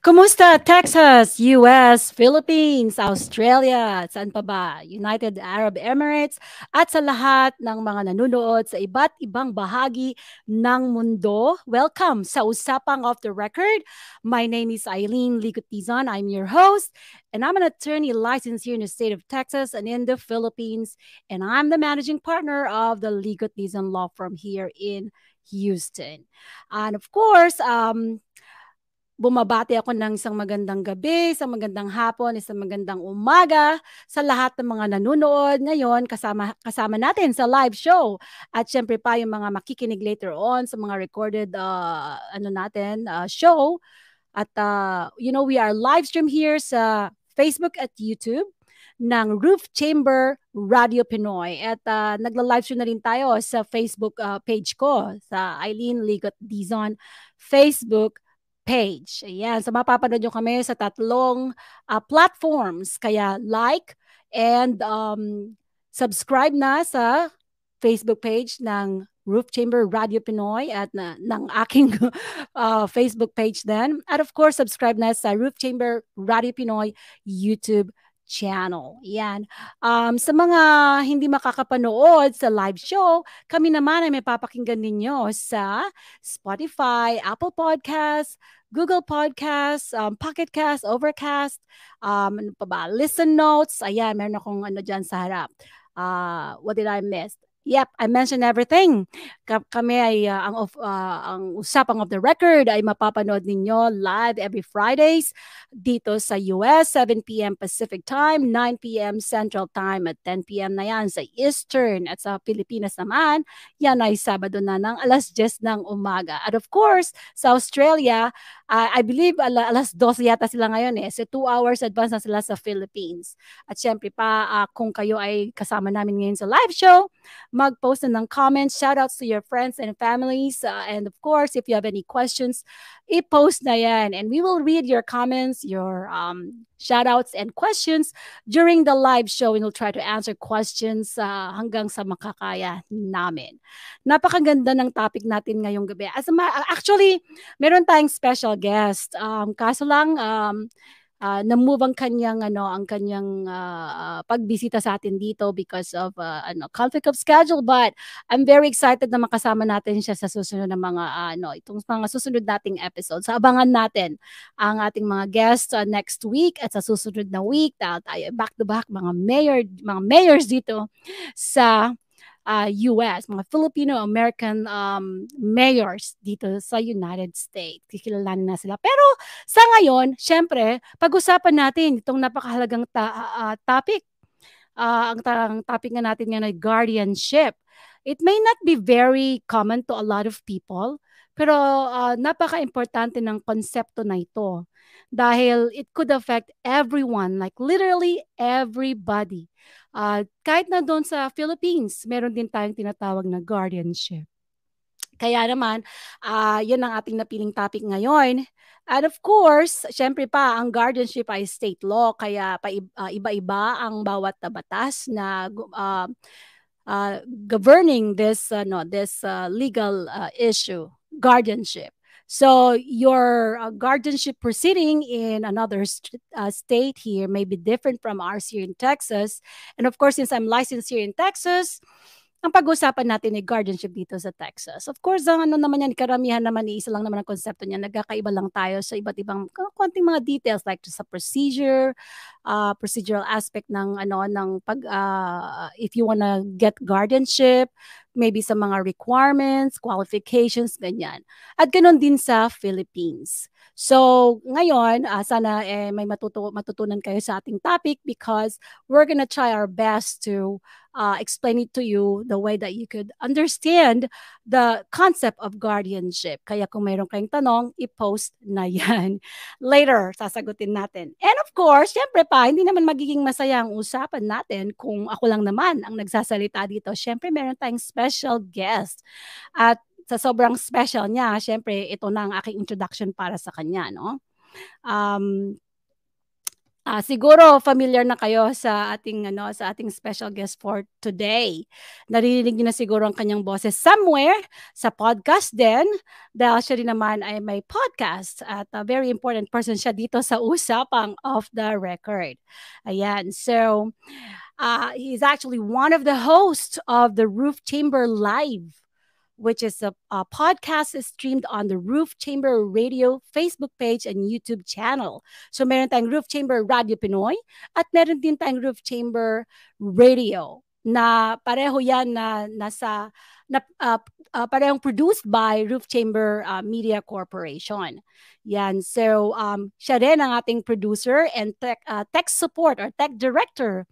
Kumusta Texas, US, Philippines, Australia, saan pa ba? United Arab Emirates at sa lahat ng mga nanonood sa iba't ibang bahagi ng mundo. Welcome sa Usapang Off the Record. My name is Eileen Ligutizan. I'm your host and I'm an attorney licensed here in the state of Texas and in the Philippines and I'm the managing partner of the Ligutizan Law Firm here in Houston. And of course, um, bumabati ako ng isang magandang gabi, isang magandang hapon, isang magandang umaga sa lahat ng mga nanonood ngayon kasama kasama natin sa live show. At syempre pa yung mga makikinig later on sa mga recorded uh, ano natin uh, show. At uh, you know, we are live stream here sa Facebook at YouTube ng Roof Chamber Radio Pinoy. At uh, nagla-live stream na rin tayo sa Facebook uh, page ko, sa Eileen Ligot Dizon Facebook page. Ayan. So mapapanood nyo kami sa tatlong uh, platforms. Kaya like and um, subscribe na sa Facebook page ng Roof Chamber Radio Pinoy at na, ng aking uh, Facebook page din. At of course, subscribe na sa Roof Chamber Radio Pinoy YouTube channel. Yan. Um, sa mga hindi makakapanood sa live show, kami naman ay may papakinggan ninyo sa Spotify, Apple Podcasts, Google Podcasts, um, Pocket Cast, Overcast, um, ano pa ba? Listen Notes. Ayan, meron akong ano dyan sa harap. Uh, what did I miss? Yep, I mentioned everything. Kami ay uh, ang of uh, ang usapang of the record ay mapapanood ninyo live every Fridays dito sa US 7 p.m. Pacific Time, 9 p.m. Central Time at 10 p.m. na yan sa Eastern at sa Pilipinas naman, yan ay Sabado na ng alas 10 ng umaga. At of course, sa Australia, uh, I believe al- alas 12 yata sila ngayon eh. So 2 hours advance na sila sa Philippines. At syempre pa uh, kung kayo ay kasama namin ngayon sa live show, mag-post na ng comments. Shoutouts to your friends and families. Uh, and of course, if you have any questions, i-post na yan. And we will read your comments, your um, shoutouts and questions during the live show. And we'll try to answer questions uh, hanggang sa makakaya namin. Napakaganda ng topic natin ngayong gabi. As ma- actually, meron tayong special guest. Um, kaso lang, um, uh, na-move ang kanyang ano ang kanyang uh, pagbisita sa atin dito because of uh, ano conflict of schedule but I'm very excited na makasama natin siya sa susunod na mga uh, ano itong mga susunod nating episodes. So abangan natin ang ating mga guests uh, next week at sa susunod na week dahil tayo back to back mga mayor mga mayors dito sa uh, US, mga Filipino-American um, mayors dito sa United States. Kikilalanin na sila. Pero sa ngayon, syempre, pag-usapan natin itong napakahalagang ta- uh, topic. Uh, ang, ang topic nga natin ngayon ay guardianship. It may not be very common to a lot of people, pero uh, napaka-importante ng konsepto na ito dahil it could affect everyone, like literally everybody. Uh, kahit na doon sa Philippines, meron din tayong tinatawag na guardianship. Kaya naman, uh, yun ang ating napiling topic ngayon. And of course, syempre pa, ang guardianship ay state law, kaya pa, uh, iba-iba ang bawat batas na uh, uh, governing this, uh, no, this uh, legal uh, issue, guardianship. So your uh, guardianship proceeding in another st- uh, state here may be different from ours here in Texas. And of course, since I'm licensed here in Texas, ang pag-uusapan natin ay guardianship dito sa Texas. Of course, ang ano naman yan, karamihan naman, isa lang naman ang konsepto niya. Nagkakaiba lang tayo sa iba't ibang konting mga details like sa procedure, uh, procedural aspect ng ano ng pag uh, if you wanna get guardianship, maybe sa mga requirements, qualifications, ganyan. At ganoon din sa Philippines. So, ngayon, uh, sana eh, may matutu matutunan kayo sa ating topic because we're gonna try our best to uh, explain it to you the way that you could understand the concept of guardianship. Kaya kung mayroon kayong tanong, i-post na yan. Later, sasagutin natin. And of course, syempre pa, hindi naman magiging masaya ang usapan natin kung ako lang naman ang nagsasalita dito. Syempre, meron tayong special guest. At sa sobrang special niya, syempre, ito na ang aking introduction para sa kanya, no? Um, Uh, siguro familiar na kayo sa ating ano sa ating special guest for today. Naririnig niyo na siguro ang kanyang boses somewhere sa podcast din dahil siya rin naman ay may podcast at a very important person siya dito sa usapang off the record. Ayan. So uh, he's actually one of the hosts of the Roof Chamber Live which is a, a podcast streamed on the Roof Chamber Radio Facebook page and YouTube channel. So meron tayong Roof Chamber Radio Pinoy at meron din tayong Roof Chamber Radio na pareho yan na nasa na uh, uh, parehong produced by Roof Chamber uh, Media Corporation. Yan. So um siya rin ang ating producer and tech uh, tech support or tech director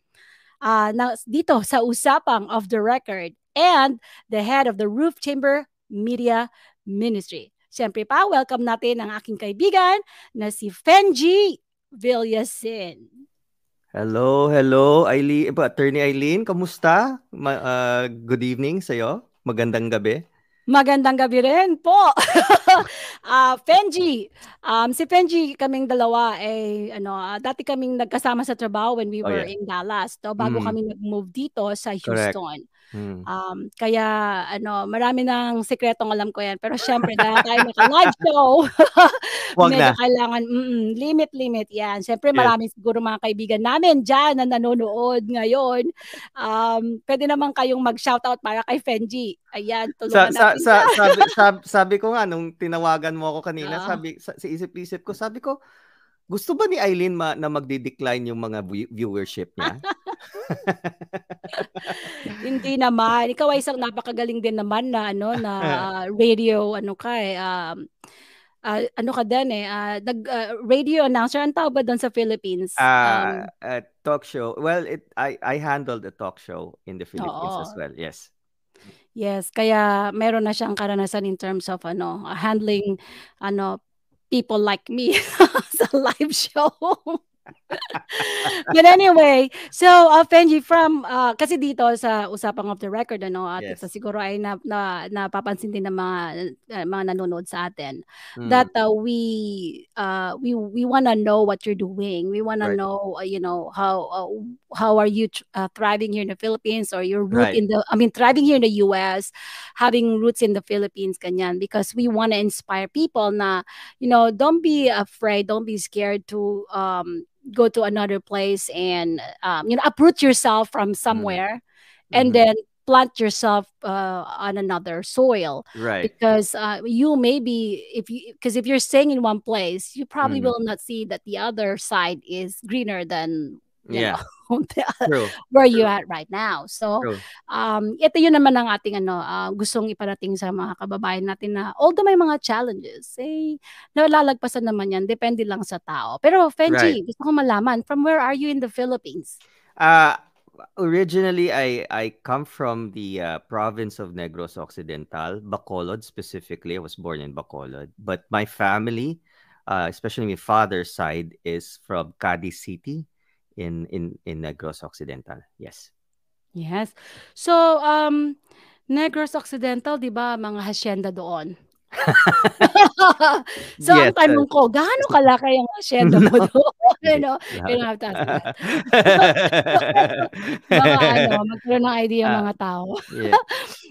uh, na, dito sa usapang of the record and the head of the Roof Chamber Media Ministry. Siyempre pa, welcome natin ang aking kaibigan na si Fenji Villasin. Hello, hello, Eileen, Attorney Eileen, kamusta? Ma- uh, good evening sa iyo. Magandang gabi. Magandang gabi rin po. uh, Fenji, um, si Fenji kaming dalawa ay ano, uh, dati kaming nagkasama sa trabaho when we oh, were yeah. in Dallas. To, bago mm. kami nag-move dito sa Houston. Correct. Hmm. Um, kaya ano, marami ng sekretong alam ko 'yan. Pero syempre dahil tayo naka-live show, Wag na. kailangan mm, limit limit 'yan. Syempre yes. marami siguro mga kaibigan namin diyan na nanonood ngayon. Um, pwede naman kayong mag-shoutout para kay Fenji. Ayan, tulungan sa, natin. Sa, sa, sabi, sabi, sabi ko nga nung tinawagan mo ako kanina, uh, sabi sa, sa isip-isip ko, sabi ko, gusto ba ni Eileen ma- na magde-decline yung mga viewership niya? Hindi naman. Ikaw ay isang napakagaling din naman na ano na uh, radio ano ka eh um, uh, ano ka din eh uh, nag uh, radio announcer ang tawag ba doon sa Philippines? Uh, um, uh, talk show. Well, it I I handled the talk show in the Philippines oo. as well. Yes. Yes, kaya meron na siyang karanasan in terms of ano, handling ano people like me as a live show. But anyway, so uh, Fenji from uh, kasi dito sa usapang of the record ano at yes. siguro ay na, na napapansin din ng mga uh, mga nanonood sa atin mm. that uh, we uh, we we want to know what you're doing. We want right. to know uh, you know how uh, how are you uh, thriving here in the Philippines or your root right. in the I mean thriving here in the US, having roots in the Philippines kanyan because we want to inspire people na you know don't be afraid, don't be scared to um go to another place and um, you know uproot yourself from mm-hmm. somewhere mm-hmm. and then plant yourself uh, on another soil right because uh, you maybe if you because if you're staying in one place you probably mm-hmm. will not see that the other side is greener than yeah know, True. where you at right now. So, True. um, ito yun naman ang ating ano, uh, gustong iparating sa mga kababayan natin na although may mga challenges, eh, nalalagpasan naman yan. Depende lang sa tao. Pero, Fenji, right. gusto ko malaman, from where are you in the Philippines? Uh, originally, I, I come from the uh, province of Negros Occidental, Bacolod specifically. I was born in Bacolod. But my family, uh, especially my father's side, is from Cadiz City in in in Negros Occidental. Yes. Yes. So um Negros Occidental, 'di ba, mga hacienda doon? so yes, ang tanong ko, gaano kalaki yung hacienda mo doon? you know, you don't have to ask that. mga ano, magkaroon ng idea uh, mga tao. yeah.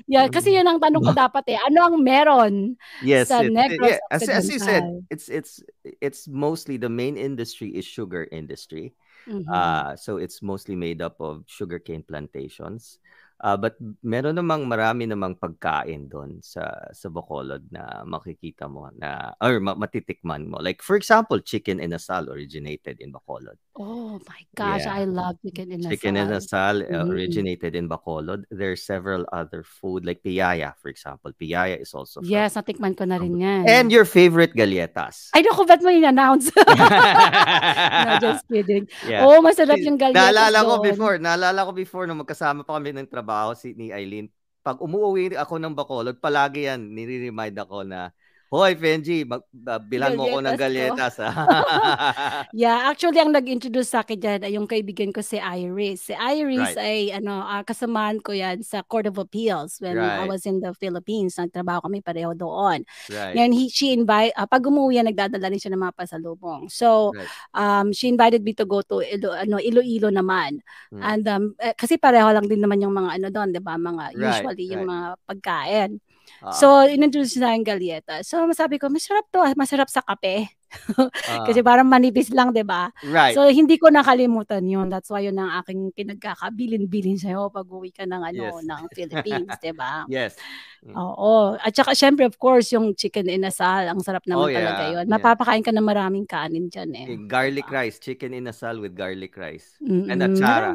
yeah, kasi yun ang tanong ko dapat eh. Ano ang meron yes, sa it, Negros yeah, as, as you said, it's it's it's mostly the main industry is sugar industry. Mm-hmm. Uh, so it's mostly made up of sugarcane plantations. Uh, but meron namang marami namang pagkain doon sa sa Bacolod na makikita mo na or matitikman mo. Like for example, chicken inasal originated in Bacolod. Oh my gosh, yeah. I love chicken inasal. Chicken inasal uh, mm-hmm. originated in Bacolod. There's several other food like piyaya, for example. Piyaya is also from, Yes, natikman ko na rin yan. And your favorite galletas. Ay, naku, ba't mo in-announce? no, just kidding. Yeah. Oh, masarap yung galletas Naalala ko before, naalala ko before nung magkasama pa kami ng trabaho si ni Eileen. Pag umuwi ako ng Bacolod, palagi yan, nire-remind ako na Hoy, Fenji, mag, uh, bilan mo ko ng galletas. yeah, actually, ang nag-introduce sa akin dyan ay yung kaibigan ko si Iris. Si Iris right. ay ano, uh, kasamaan ko yan sa Court of Appeals when right. I was in the Philippines. Nagtrabaho kami pareho doon. Right. Ngayon, he, she invite, uh, pag umuwi yan, nagdadala rin siya ng mga pasalubong. So, right. um, she invited me to go to Ilo, ano, Iloilo naman. Hmm. And um, eh, kasi pareho lang din naman yung mga ano doon, di ba? Mga, right. usually, right. yung mga pagkain. Uh, so, introduce na yung galyeta. So, masabi ko, masarap to, ah, masarap sa kape. Kasi parang manipis lang, di ba? Right. So, hindi ko nakalimutan yun. That's why yun ang aking pinagkakabilin-bilin sa'yo pag uwi ka ng, ano, yes. ng Philippines, di ba? yes. Mm. Oo. At saka, syempre, of course, yung chicken inasal, ang sarap naman oh, yeah. talaga yun. Mapapakain ka ng maraming kanin dyan eh. Garlic rice, chicken inasal with garlic rice. Mm-hmm. And achara.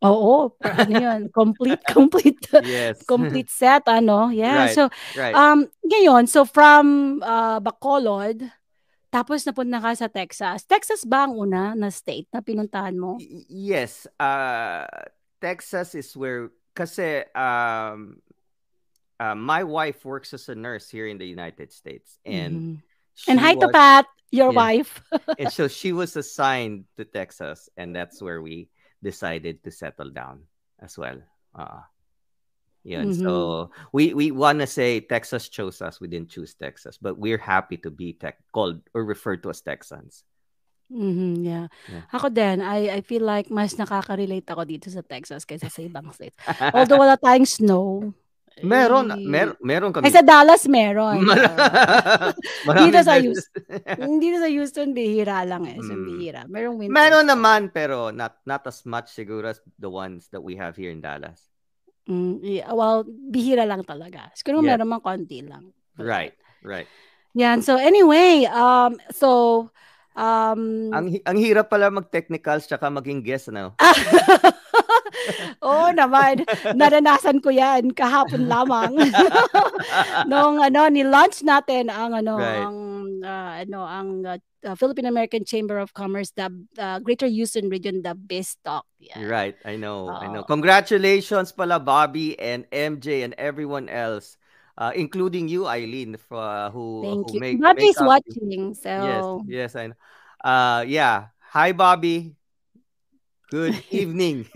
Oo, ano 'yun, complete complete Yes. complete set ano, yeah. Right, So, right. um, ngayon, so from, uh, Bacolod, tapos napunta ka sa Texas. Texas ba ang una na state na pinuntahan mo? Yes, uh, Texas is where kasi um, uh, my wife works as a nurse here in the United States and Mhm. And hi to Pat, your Yeah. wife. and so she was assigned to Texas and that's where we decided to settle down as well. Uh, yun. Mm-hmm. So we we want to say Texas chose us. We didn't choose Texas, but we're happy to be tech called or referred to as Texans. Mm-hmm, yeah. yeah. Ako din, I, I feel like mas nakaka-relate ako dito sa Texas kaysa sa ibang states. Although wala tayong snow, Meron, mer meron kami. Ay, sa Dallas meron. dito sa Houston. dito sa Houston, bihira lang eh. So, mm. bihira. Merong winter. Meron naman, pero not not as much siguro as the ones that we have here in Dallas. Mm, yeah, well, bihira lang talaga. Siguro yeah. meron mang konti lang. Right, right. Yan. So anyway, um, so, um, ang, ang hirap pala mag-technicals tsaka maging guest, ano? Oo naman. Naranasan ko 'yan kahapon lamang. Nung ano ni-launch natin ang ano right. ang uh, ano ang uh, Philippine American Chamber of Commerce the uh, Greater Houston Region the Best Talk. Yeah. Right. I know. Uh, I know. Congratulations pala Bobby and MJ and everyone else. Uh, including you, Eileen, for, uh, who Thank who you. make, Bobby's watching, so yes, yes, I know. Uh, yeah. Hi, Bobby. Good evening.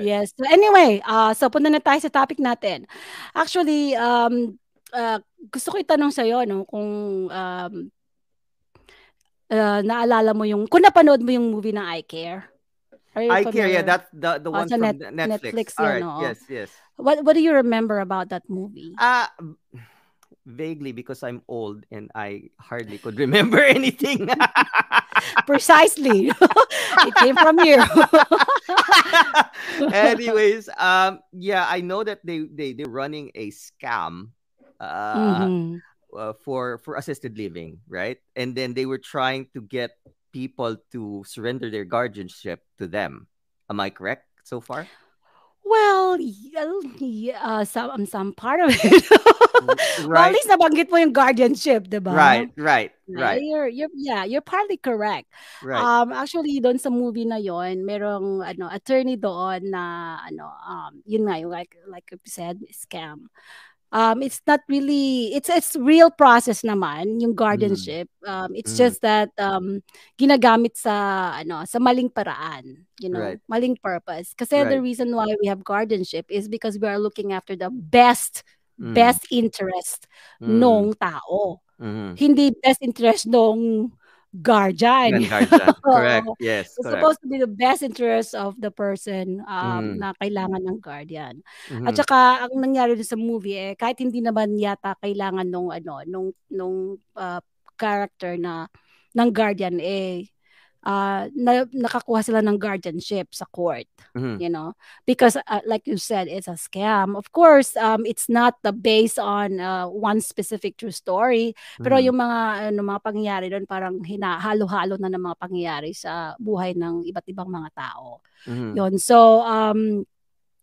yes. So anyway, uh, so punta na tayo sa topic natin. Actually, um, uh, gusto ko itanong sa iyo no kung um, uh, naalala mo yung kung napanood mo yung movie na I Care. I Care, yeah, that's the the oh, one from Net- Netflix. Netflix All right, no? yes, yes. What what do you remember about that movie? Uh vaguely because I'm old and I hardly could remember anything. Precisely. it came from you. Anyways, um, yeah, I know that they they they're running a scam, uh, mm-hmm. uh, for for assisted living, right? And then they were trying to get people to surrender their guardianship to them. Am I correct so far? Well, yeah, uh, some some part of it. well, at least nabanggit mo yung guardianship, 'di ba? Right, right, right. You're you're yeah, you're partly correct. Right. Um actually doon sa movie na 'yon, merong ano attorney doon na ano um yun nga yung like like you said scam um it's not really it's it's real process naman yung guardianship mm. um it's mm. just that um ginagamit sa ano sa maling paraan you know right. maling purpose kasi right. the reason why we have guardianship is because we are looking after the best mm. best interest mm. nung tao mm. hindi best interest nung guardian. guardian. correct. Yes. It's correct. supposed to be the best interest of the person um, mm. na kailangan ng guardian. Mm-hmm. At saka ang nangyari sa movie eh kahit hindi naman yata kailangan nung ano nung nung uh, character na ng guardian eh uh, na, nakakuha sila ng guardianship sa court, mm-hmm. you know, because uh, like you said, it's a scam. Of course, um, it's not the based on uh, one specific true story, pero mm-hmm. yung mga ano mga pangyayari doon parang hinahalo-halo na ng mga pangyayari sa buhay ng iba't ibang mga tao. Mm-hmm. Yun. So um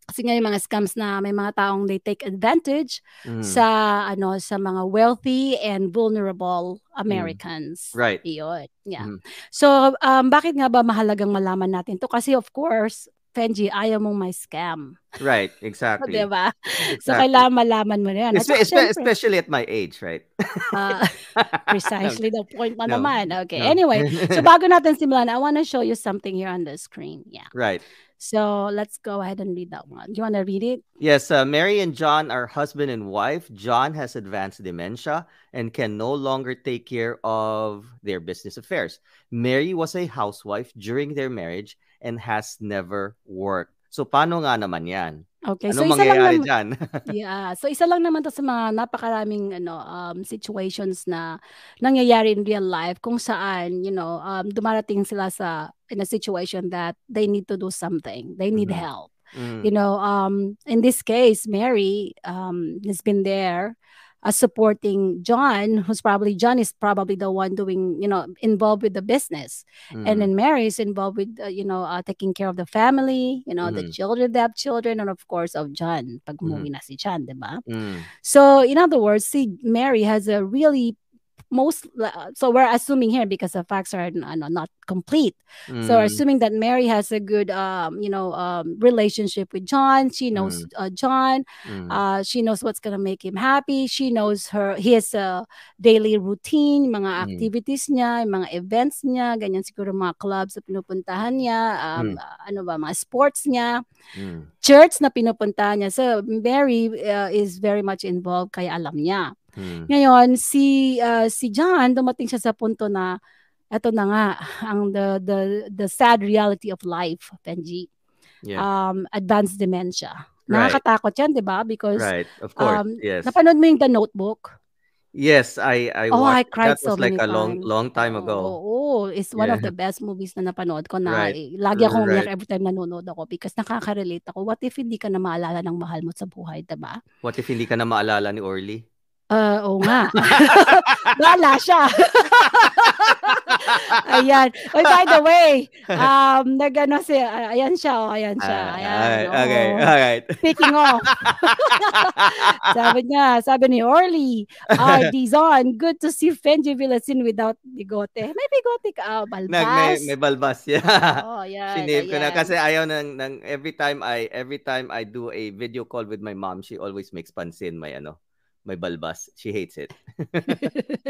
kasi nga yung mga scams na may mga taong they take advantage mm. sa ano sa mga wealthy and vulnerable. Americans. Mm. Right. Iyon. Yeah. Mm. So um bakit nga ba mahalagang malaman natin to? Kasi of course, Fenji, ayaw mong may scam. Right, exactly. diba? Exactly. So, kailangan malaman mo na yan. Espe- espe- especially at my age, right? uh, precisely the point mo no. naman. Okay, no. anyway. So, bago natin simulan, I want to show you something here on the screen. Yeah. Right. So let's go ahead and read that one. Do you want to read it? Yes, uh, Mary and John are husband and wife. John has advanced dementia and can no longer take care of their business affairs. Mary was a housewife during their marriage and has never worked. So paano nga naman 'yan? Okay, Anong so isa lang naman, diyan? yeah, so isa lang naman to sa mga napakaraming ano um situations na nangyayari in real life kung saan, you know, um dumarating sila sa in a situation that they need to do something. They need Mhm. help. Mm. You know, um in this case, Mary um has been there uh, supporting John, who's probably John is probably the one doing, you know, involved with the business, and Mm. then Mary is involved with, uh, you know, uh, taking care of the family, you know, the Mhm. children, they have children, and of course of John, pag Mhm. umuwi na si John, di ba? Mm. So, in other words, see, Mary has a really most so we're assuming here because the facts are not complete so we're Mm. assuming that mary has a good um you know um relationship with john she knows Mm. uh, john Mm. uh she knows what's gonna make him happy she knows her his uh, daily routine mga Mm. activities niya mga events niya ganyan siguro mga clubs na pinupuntahan niya um Mm. uh, ano ba mga sports niya Mm. church na pinupuntahan niya so mary uh, is very much involved kaya alam niya Mm. ngayon si uh, si John dumating siya sa punto na eto na nga ang the the the sad reality of life Benji Yeah. um advanced dementia Right. nakakatakot yan 'di ba because Right. Of course. um yes. napanood mo yung The Notebook Yes, I I oh I watched cried that so was like a long times long time oo ago. oo, it's one of Yeah. the best movies na napanood ko na Right. eh, lagi akong umiyak Right. every time nanonood ako because nakaka-relate ako what if hindi ka na maalala ng mahal mo sa buhay 'di ba What if hindi ka na maalala ni Orly? Uh, oo nga. Bahala siya. ayan. Oh, by the way, um, nagano si, uh, ayan siya, oh, ayan siya. Ah, Ayan, ay, okay, oo. alright. Speaking of, sabi niya, sabi ni Orly, ah, Dizon, good to see Fenji Villasin without bigote. May bigote ka, ah, Nag may balbas. may balbas, yeah. Oh, ayan, Sinave ko na kasi ayaw ng, ng every time I every time I do a video call with my mom, she always makes pansin may ano, may balbas. She hates it.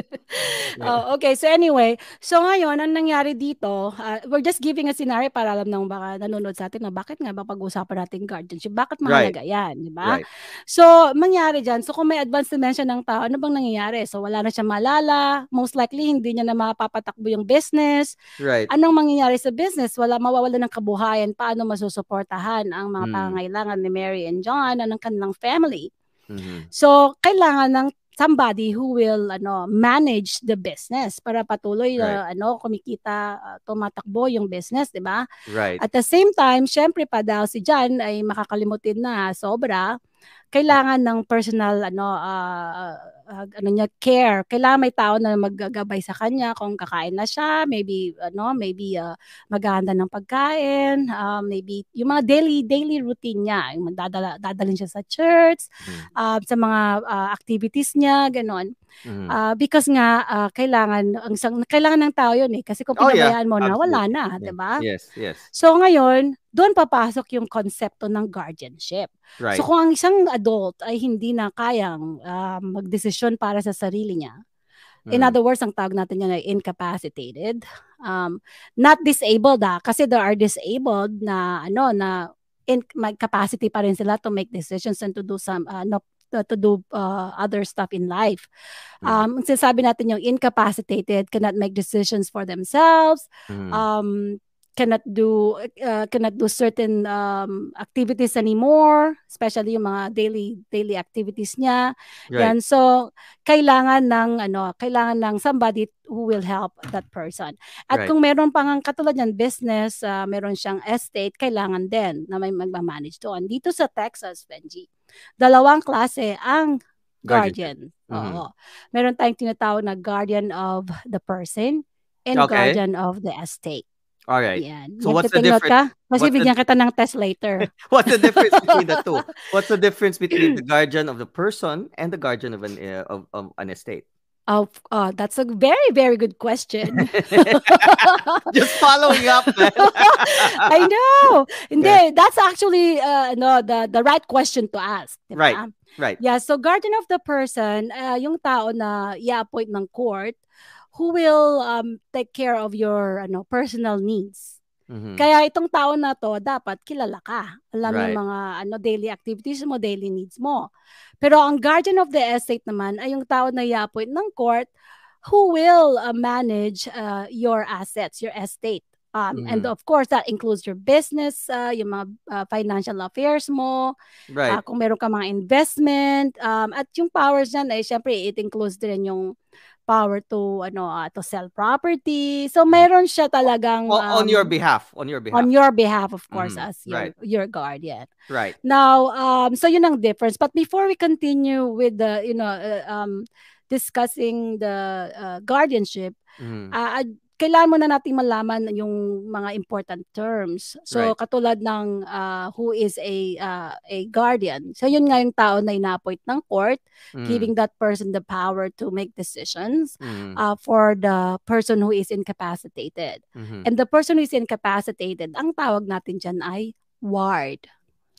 Oh, okay, so anyway, so ngayon, ang nangyari dito, ah, we're just giving a scenario para alam ng baka nanonood sa atin na bakit nga ba pag-usapan natin guardianship, bakit Right. mahalaga yan, di ba? Right. So, mangyari dyan, so kung may advanced dementia ng tao, ano bang nangyayari? So, wala na siya malala, most likely, hindi niya na mapapatakbo yung business. Right. Anong mangyayari sa business? Wala, mawawala ng kabuhayan, paano masusuportahan ang mga Mm. pangangailangan ni Mary and John at ng kanilang family? Mhm. So, kailangan ng somebody who will ano manage the business para patuloy na ano kumikita ah, tumatakbo yung business, 'di ba? Right. At the same time, syempre pa daw si John ay makakalimutin na sobra. Kailangan ng personal ano ah, ah, ano niya care. Kailangan may tao na maggagabay sa kanya kung kakain na siya, maybe ano, maybe uh, maghahanda ng pagkain, ah, maybe yung mga daily daily routine niya, yung dadala dadalhin siya sa church, Mm. ah, sa mga ah, activities niya, ganon. Mhm. Ah, because nga ah, kailangan ang kailangan ng tao 'yun eh kasi kung Oh, yeah. pinabayaan mo na wala Absolutely. na, Yeah. 'di ba? Yes, yes. So ngayon, doon papasok yung konsepto ng guardianship. Right. So kung ang isang adult ay hindi na kayang ah, magdesisyon para sa sarili niya, in Mm. other words, ang tawag natin yan ay incapacitated, um, not disabled ah, kasi there are disabled na ano na in, may capacity pa rin sila to make decisions and to do some uh, no, to, do uh, other stuff in life. Mm. Um, ang sinasabi natin yung incapacitated cannot make decisions for themselves, Mhm. um, cannot do uh, cannot do certain um, activities anymore, especially yung mga daily daily activities niya. Right. Yan. So, kailangan ng ano, kailangan ng somebody who will help that person. At Right. kung meron pang ang katulad niyan business, ah, meron siyang estate, kailangan din na may magma-manage doon. Dito sa Texas, Benji, dalawang klase ang guardian. Guardianship. Mhm. Oo. Meron tayong tinatawag na guardian of the person and Okay. guardian of the estate. All right. Yan. So what's the difference? ka? Kasi What's the- bigyan kita ng test later. What's the difference between the two? What's the difference between the guardian of the person and the guardian of an uh, of, of an estate? Oh, uh, that's a very, very good question. Just following up. I know. Hindi, yeah. that's actually uh, no, the, the right question to ask. Diba? Right, right. Yeah, so guardian of the person, uh, yung tao na i-appoint ng court, who will um, take care of your ano, personal needs. Mm-hmm. Kaya itong tao na to, dapat kilala ka. Alam right. yung mga ano, daily activities mo, daily needs mo. Pero ang guardian of the estate naman ay yung tao na i-appoint ng court who will uh, manage uh, your assets, your estate. Um, mm-hmm. And of course, that includes your business, uh, yung mga uh, financial affairs mo, right. uh, kung meron ka mga investment, um, at yung powers dyan ay syempre it includes din yung power to ano uh, to sell property. So meron siya talagang um, on your behalf, on your behalf. On your behalf of course mm, as your right. your guardian. Right. Now um so yun ang difference. But before we continue with the you know uh, um discussing the uh, guardianship, mm. uh, kailangan mo na nating malaman yung mga important terms. So right. katulad ng uh, who is a uh, a guardian. So yun nga yung tao na ina-appoint ng court, mm. giving that person the power to make decisions mm. uh, for the person who is incapacitated. Mm-hmm. And the person who is incapacitated, ang tawag natin diyan ay ward.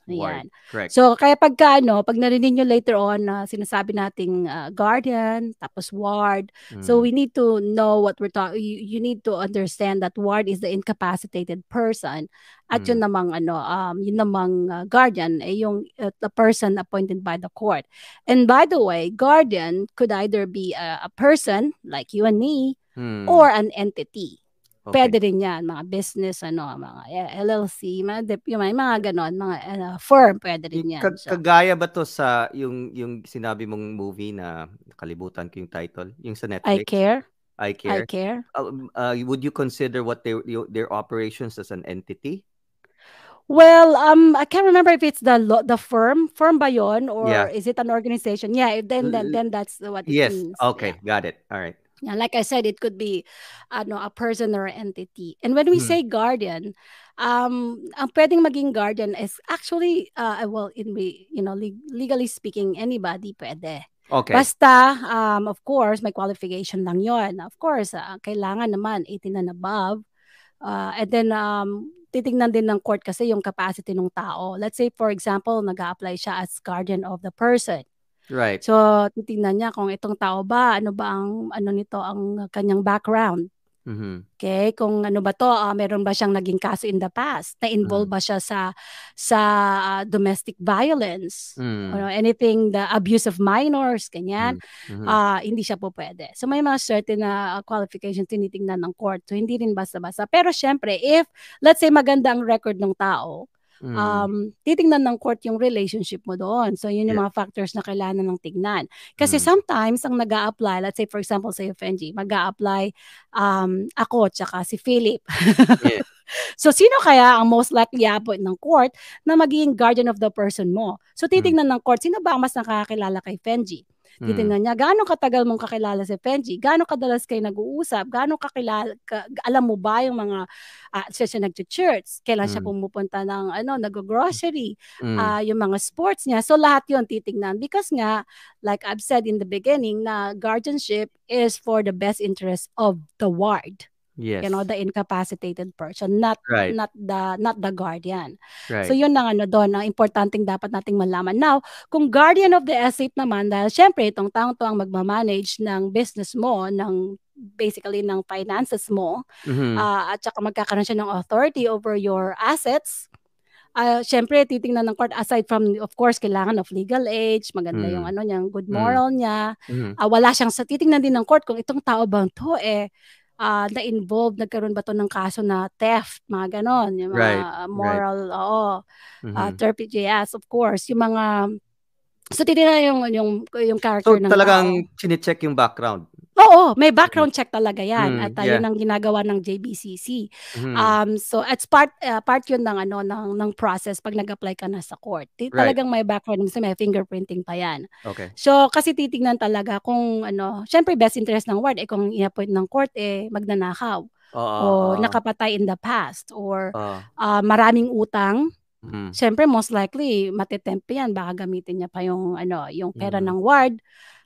Ayan. Correct. So, kaya pagka, ano, pag narinig nyo later on na uh, sinasabi nating uh, guardian, tapos ward, mm. so we need to know what we're talking, you, you need to understand that ward is the incapacitated person. At mm. yun namang, ano, um, yun namang uh, guardian, eh, yung uh, the person appointed by the court. And by the way, guardian could either be a, a person, like you and me, mm. or an entity. Okay. Pwede rin yan, mga business, ano, mga LLC, mga, yung may mga ganon, mga uh, firm, pwede rin yan. So. Kagaya ba to sa yung yung sinabi mong movie na kalibutan ko yung title, yung sa Netflix? I Care? I Care. I Care. Uh, uh, would you consider what they, their operations as an entity? Well, um, I can't remember if it's the the firm, firm ba yon, or yeah. is it an organization? Yeah, then then, then that's what it yes. means. Okay, yeah. got it. All right. Yeah, like I said, it could be ano, a person or an entity. And when we hmm. say guardian, um, ang pwedeng maging guardian is actually, uh, well, in you know, legally speaking, anybody pwede. Okay. Basta, um, of course, may qualification lang yon. Of course, uh, kailangan naman 18 and above. Uh, and then, um, titingnan din ng court kasi yung capacity ng tao. Let's say, for example, nag apply siya as guardian of the person. Right. So, titingnan niya kung itong tao ba, ano ba ang ano nito ang kanyang background. Mm-hmm. Okay, kung ano ba to, uh, meron ba siyang naging kaso in the past? Na-involve mm-hmm. ba siya sa sa uh, domestic violence? Mm-hmm. Or anything the abuse of minors, ganyan. Mm-hmm. Uh, hindi siya po pwede. So may mga certain na uh, qualifications tinitingnan ng court. So hindi rin basta-basta. Pero syempre, if let's say maganda ang record ng tao, Mm. Um, titingnan ng court yung relationship mo doon. So, yun yung yeah. mga factors na kailangan ng tignan. Kasi mm. sometimes, ang nag apply let's say for example sa Fenji, mag apply um, ako tsaka si Philip. yeah. So, sino kaya ang most likely appoint ng court na magiging guardian of the person mo? So, mm. titingnan mm. ng court, sino ba ang mas nakakakilala kay Fenji? Titingnan niya, gaano katagal mong kakilala si Fenji? Gaano kadalas kayo nag-uusap? Gaano kakilala, ka, alam mo ba yung mga, uh, siya siya nag-church? Kailan mm. siya pumupunta ng, ano, nag-grocery? Mm. Uh, yung mga sports niya. So, lahat yon titingnan. Because nga, like I've said in the beginning, na guardianship is for the best interest of the ward. Yes. You know, the incapacitated person, not right. not the not the guardian. Right. So yun ang ano doon, ang importanteng dapat nating malaman. Now, kung guardian of the estate naman, dahil syempre itong taong to ang magmamanage ng business mo, ng basically ng finances mo, mm-hmm. uh, at saka magkakaroon siya ng authority over your assets, uh, syempre titingnan ng court aside from of course kailangan of legal age, maganda mm. yung ano niya, good mm. moral mm. niya. Mm. Uh, wala siyang sa titingnan din ng court kung itong tao bang to eh uh, na-involved, nagkaroon ba to ng kaso na theft, mga ganon, yung mga right, moral, right. oo, mm-hmm. uh, TRPJS, of course, yung mga, so titignan yung, yung, yung character so, ng talagang tao. chinecheck yung background. Oo, may background check talaga 'yan mm, at uh, yeah. 'yun ang ginagawa ng JBCC. Mm. Um so it's part uh, part 'yun ng ano ng ng process pag nag-apply ka na sa court. T- right. Talagang may background kasi may fingerprinting pa 'yan. Okay. So kasi titingnan talaga kung ano, syempre best interest ng ward eh kung i-appoint ng court eh magnanakaw. Uh, o nakapatay in the past or uh, uh, maraming utang. Mm. Syempre most likely matitempt 'yan baka gamitin niya pa yung ano, yung pera mm. ng ward.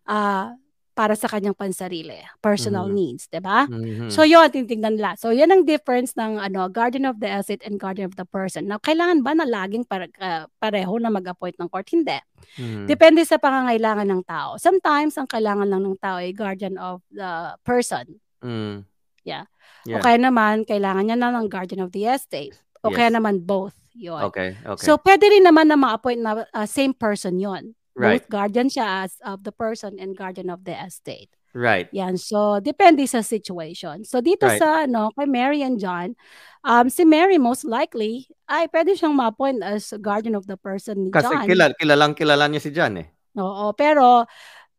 Uh, para sa kanyang pansarili, personal mm-hmm. needs, 'di ba? Mm-hmm. So 'yun titingnan nila. So 'yan ang difference ng ano, guardian of the estate and guardian of the person. Now, kailangan ba na laging para, uh, pareho na mag-appoint ng court? Hindi. Mm-hmm. Depende sa pangangailangan ng tao. Sometimes ang kailangan lang ng tao ay guardian of the person. Mm. Yeah. yeah. O kaya naman kailangan niya na ng guardian of the estate. O yes. kaya naman both. Yun. Okay, okay. So pwede rin naman na ma-appoint na uh, same person 'yon. Right. Both guardian siya as of the person and guardian of the estate. Right. Yan. So, depende sa situation. So, dito right. sa, ano, kay Mary and John, um, si Mary most likely, ay pwede siyang ma-appoint as guardian of the person ni Kasi John. Kasi kilala, kilalang kilala niya si John eh. Oo. Pero,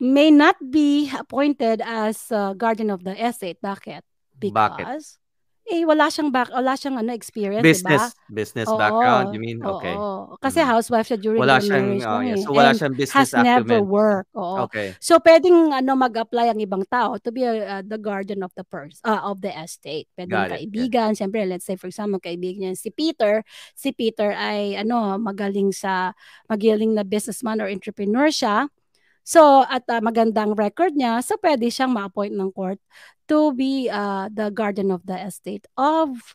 may not be appointed as uh, guardian of the estate. Bakit? Because, Bakit? Eh wala siyang back wala siyang ano experience, business, diba? Business oo, background, you mean? Okay. Oo. Kasi mm. housewife siya during wala siyang, marriage oh, yeah. So wala siyang business has acumen. never worked. Oo. Okay. So pwedeng ano mag-apply ang ibang tao to be uh, the guardian of the person uh, of the estate. Pwedeng kaibigan, siyempre let's say for example kaibigan niya si Peter, si Peter ay ano magaling sa magaling na businessman or entrepreneur siya. So, at uh, magandang record niya, so pwede siyang ma-appoint ng court to be uh, the guardian of the estate of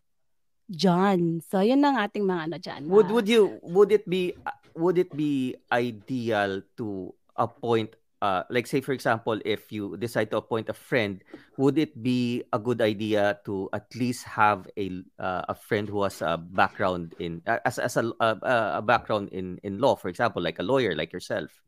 John. So, yun ang ating mga ano dyan. Would, would you, would it be, would it be ideal to appoint uh, like say for example if you decide to appoint a friend would it be a good idea to at least have a uh, a friend who has a background in uh, as, as a, a, a background in in law for example like a lawyer like yourself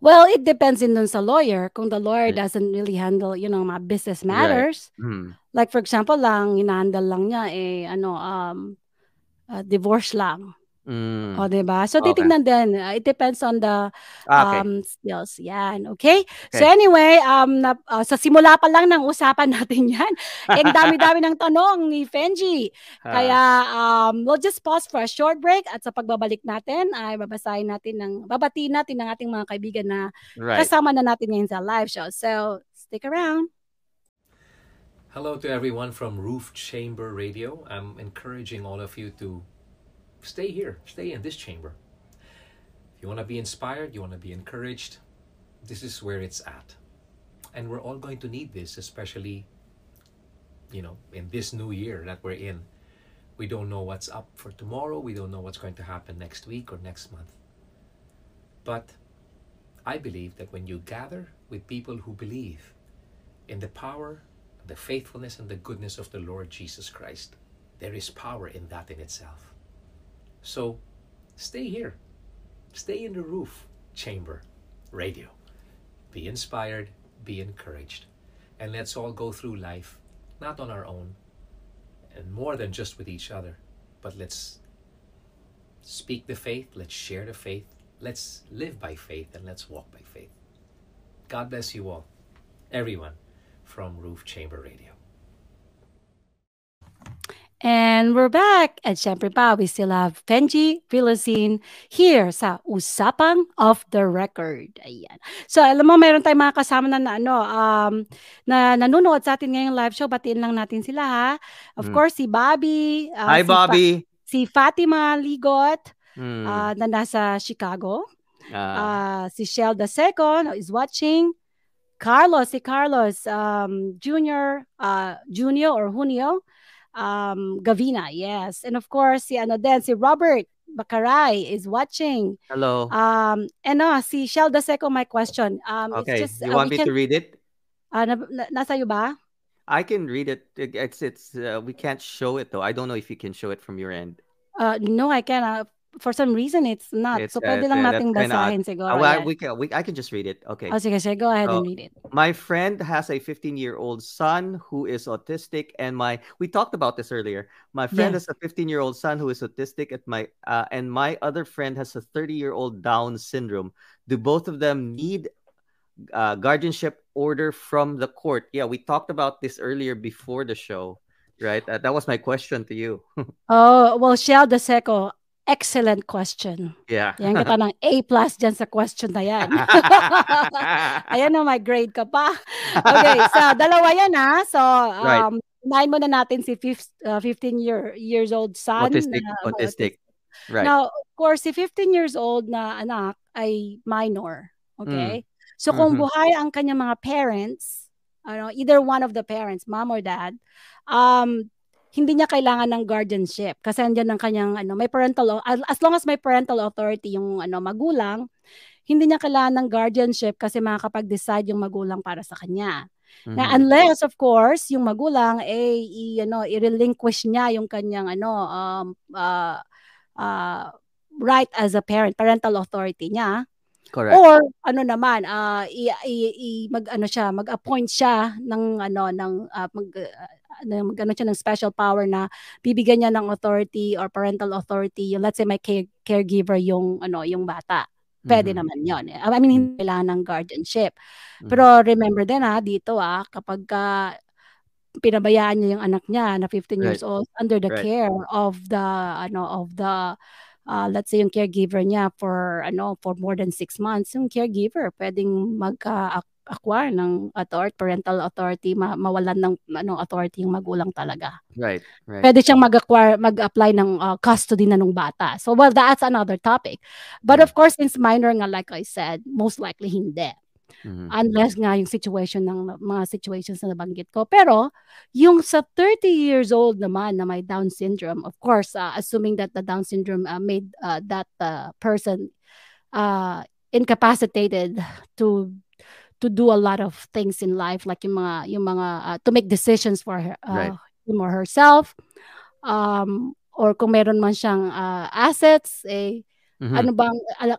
Well, it depends in dun sa lawyer. Kung the lawyer doesn't really handle, you know, mga business matters. Right. Mm. Like for example lang, hinahandle lang niya eh ano um uh, divorce lang. Mm. O, diba? So, titingnan okay. din. Uh, it depends on the ah, okay. um, skills. Yan. Okay? okay? So, anyway, um, na, uh, sa simula pa lang ng usapan natin yan, eh, dami-dami ng tanong ni Fenji. Kaya, um, we'll just pause for a short break at sa pagbabalik natin, ay babasahin natin ng, babatiin natin ng ating mga kaibigan na right. kasama na natin ngayon sa live show. So, stick around. Hello to everyone from Roof Chamber Radio. I'm encouraging all of you to stay here, stay in this chamber. If you want to be inspired, you want to be encouraged, this is where it's at. And we're all going to need this, especially, you know, in this new year that we're in. We don't know what's up for tomorrow. We don't know what's going to happen next week or next month. But I believe that when you gather with people who believe in the power, the faithfulness, and the goodness of the Lord Jesus Christ, there is power in that in itself. So stay here. Stay in the roof chamber radio. Be inspired, be encouraged. And let's all go through life, not on our own, and more than just with each other, but let's speak the faith, let's share the faith, let's live by faith, and let's walk by faith. God bless you all, everyone from Roof Chamber Radio. And we're back. At syempre pa, we still have Fenji Philistine here sa Usapang of the Record. Ayan. So, alam mo, mayroon tayong mga kasama na, na ano, um, na nanonood sa atin ngayong live show. Batiin lang natin sila, ha? Of mm. course, si Bobby. Uh, Hi, si Bobby. Fa- si Fatima Ligot mm. uh, na nasa Chicago. Uh. Uh, si Shell the Second is watching. Carlos, si Carlos um, Junior, uh, Junior or Junio um, Gavina, yes. And of course, si ano din, si Robert Bakaray is watching. Hello. Um, and uh, si Shelda Seco, my question. Um, okay, it's just, you uh, want me can, to read it? Uh, na, na, nasa iyo ba? I can read it. It's it's uh, we can't show it though. I don't know if you can show it from your end. Uh, no, I can. Uh, for some reason it's not. It's, so pwede uh, lang nating basahin siguro. Uh, well, we can, we, I can just read it. Okay. Oh, sige, sige. Go ahead uh, and read it. My friend has a 15-year-old son who is autistic and my we talked about this earlier. My friend has a 15-year-old son who is autistic at my uh, and my other friend has a 30-year-old Down syndrome. Do both of them need uh, guardianship order from the court? Yeah, we talked about this earlier before the show right? Uh, that was my question to you. oh, well, Shell Deseco, Excellent question. Yeah. Yan kita ng A plus dyan sa question na yan. Ayan na, may grade ka pa. Okay, so dalawa yan ha. So, um, right. nine mo na natin si 15, uh, 15 year, years old son. Autistic. Na, autistic. Right. Now, of course, si 15 years old na anak ay minor. Okay? Mm. So kung mm-hmm. buhay ang kanyang mga parents, ano, either one of the parents, mom or dad, um, hindi niya kailangan ng guardianship kasi andyan ang kanyang ano, may parental as long as may parental authority yung ano magulang, hindi niya kailangan ng guardianship kasi makakapag-decide yung magulang para sa kanya. Mm-hmm. Na unless of course yung magulang eh i, ano i-relinquish niya yung kanyang ano um uh, uh, right as a parent, parental authority niya. Correct. Or ano naman, uh, i, i, i mag ano siya, mag-appoint siya ng ano ng uh, mag uh, ano siya ng special power na bibigyan niya ng authority or parental authority. Yung let's say may care, caregiver yung ano yung bata. Pwede mm-hmm. naman 'yon. I mean, hindi kailangan ng guardianship. Mm-hmm. Pero remember din ha, dito ah, kapag ka pinabayaan niya yung anak niya na 15 right. years old under the right. care of the ano of the uh, let's say yung caregiver niya for ano for more than six months, yung caregiver pwedeng mag-acquire ng authority, parental authority, ma- mawalan ng ano authority yung magulang talaga. Right, right. Pwede siyang mag-acquire, mag-apply ng uh, custody na nung bata. So well, that's another topic. But yeah. of course, since minor nga like I said, most likely hindi. Mm-hmm. Unless nga yung situation ng mga situations na nabanggit ko. Pero yung sa 30 years old naman na may Down syndrome, of course, uh, assuming that the Down syndrome uh, made uh, that uh, person uh, incapacitated to to do a lot of things in life like yung mga yung mga uh, to make decisions for her, uh, right. him or herself um or kung meron man siyang uh, assets eh Mm-hmm. Ano bang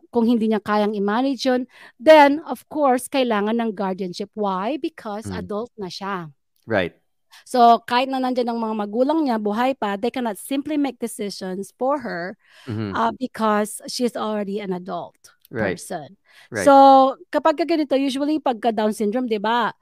kung hindi niya kayang i-manage yun, then of course kailangan ng guardianship. Why? Because mm-hmm. adult na siya. Right. So kahit na nandiyan ang mga magulang niya buhay pa, they cannot simply make decisions for her mm-hmm. uh, because she's already an adult right. person. Right. So kapag ganito, usually pagka Down syndrome, 'di ba?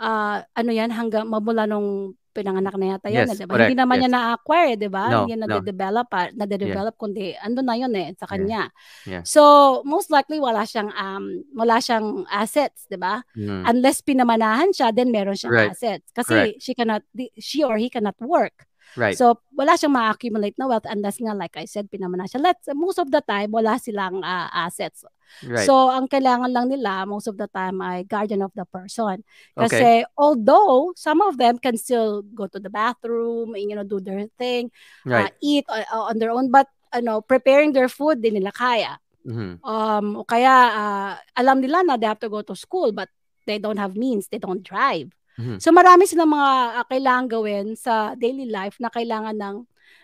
Uh, ano 'yan hanggang mamula nung pinanganak na yata yun, yes, eh, 'di ba? Hindi naman yes. niya na-acquire, 'di ba? No, Hindi na no. develop na-develop yeah. kundi ando na yun eh sa kanya. Yeah. Yeah. So, most likely wala siyang um wala siyang assets, 'di ba? Mm. Unless pinamanahan siya, then meron siyang right. assets. Kasi Correct. she cannot she or he cannot work. Right. So, wala siyang ma-accumulate na wealth unless nga, like I said, pinamana siya. Let's, most of the time, wala silang uh, assets. Right. So, ang kailangan lang nila, most of the time, ay guardian of the person. Kasi, okay. although, some of them can still go to the bathroom, you know, do their thing, right. uh, eat uh, on their own, but, ano, preparing their food, din nila kaya. Mm-hmm. Um, o kaya, uh, alam nila na they have to go to school, but they don't have means, they don't drive. Mm-hmm. So marami silang mga uh, kailangan gawin sa daily life na kailangan ng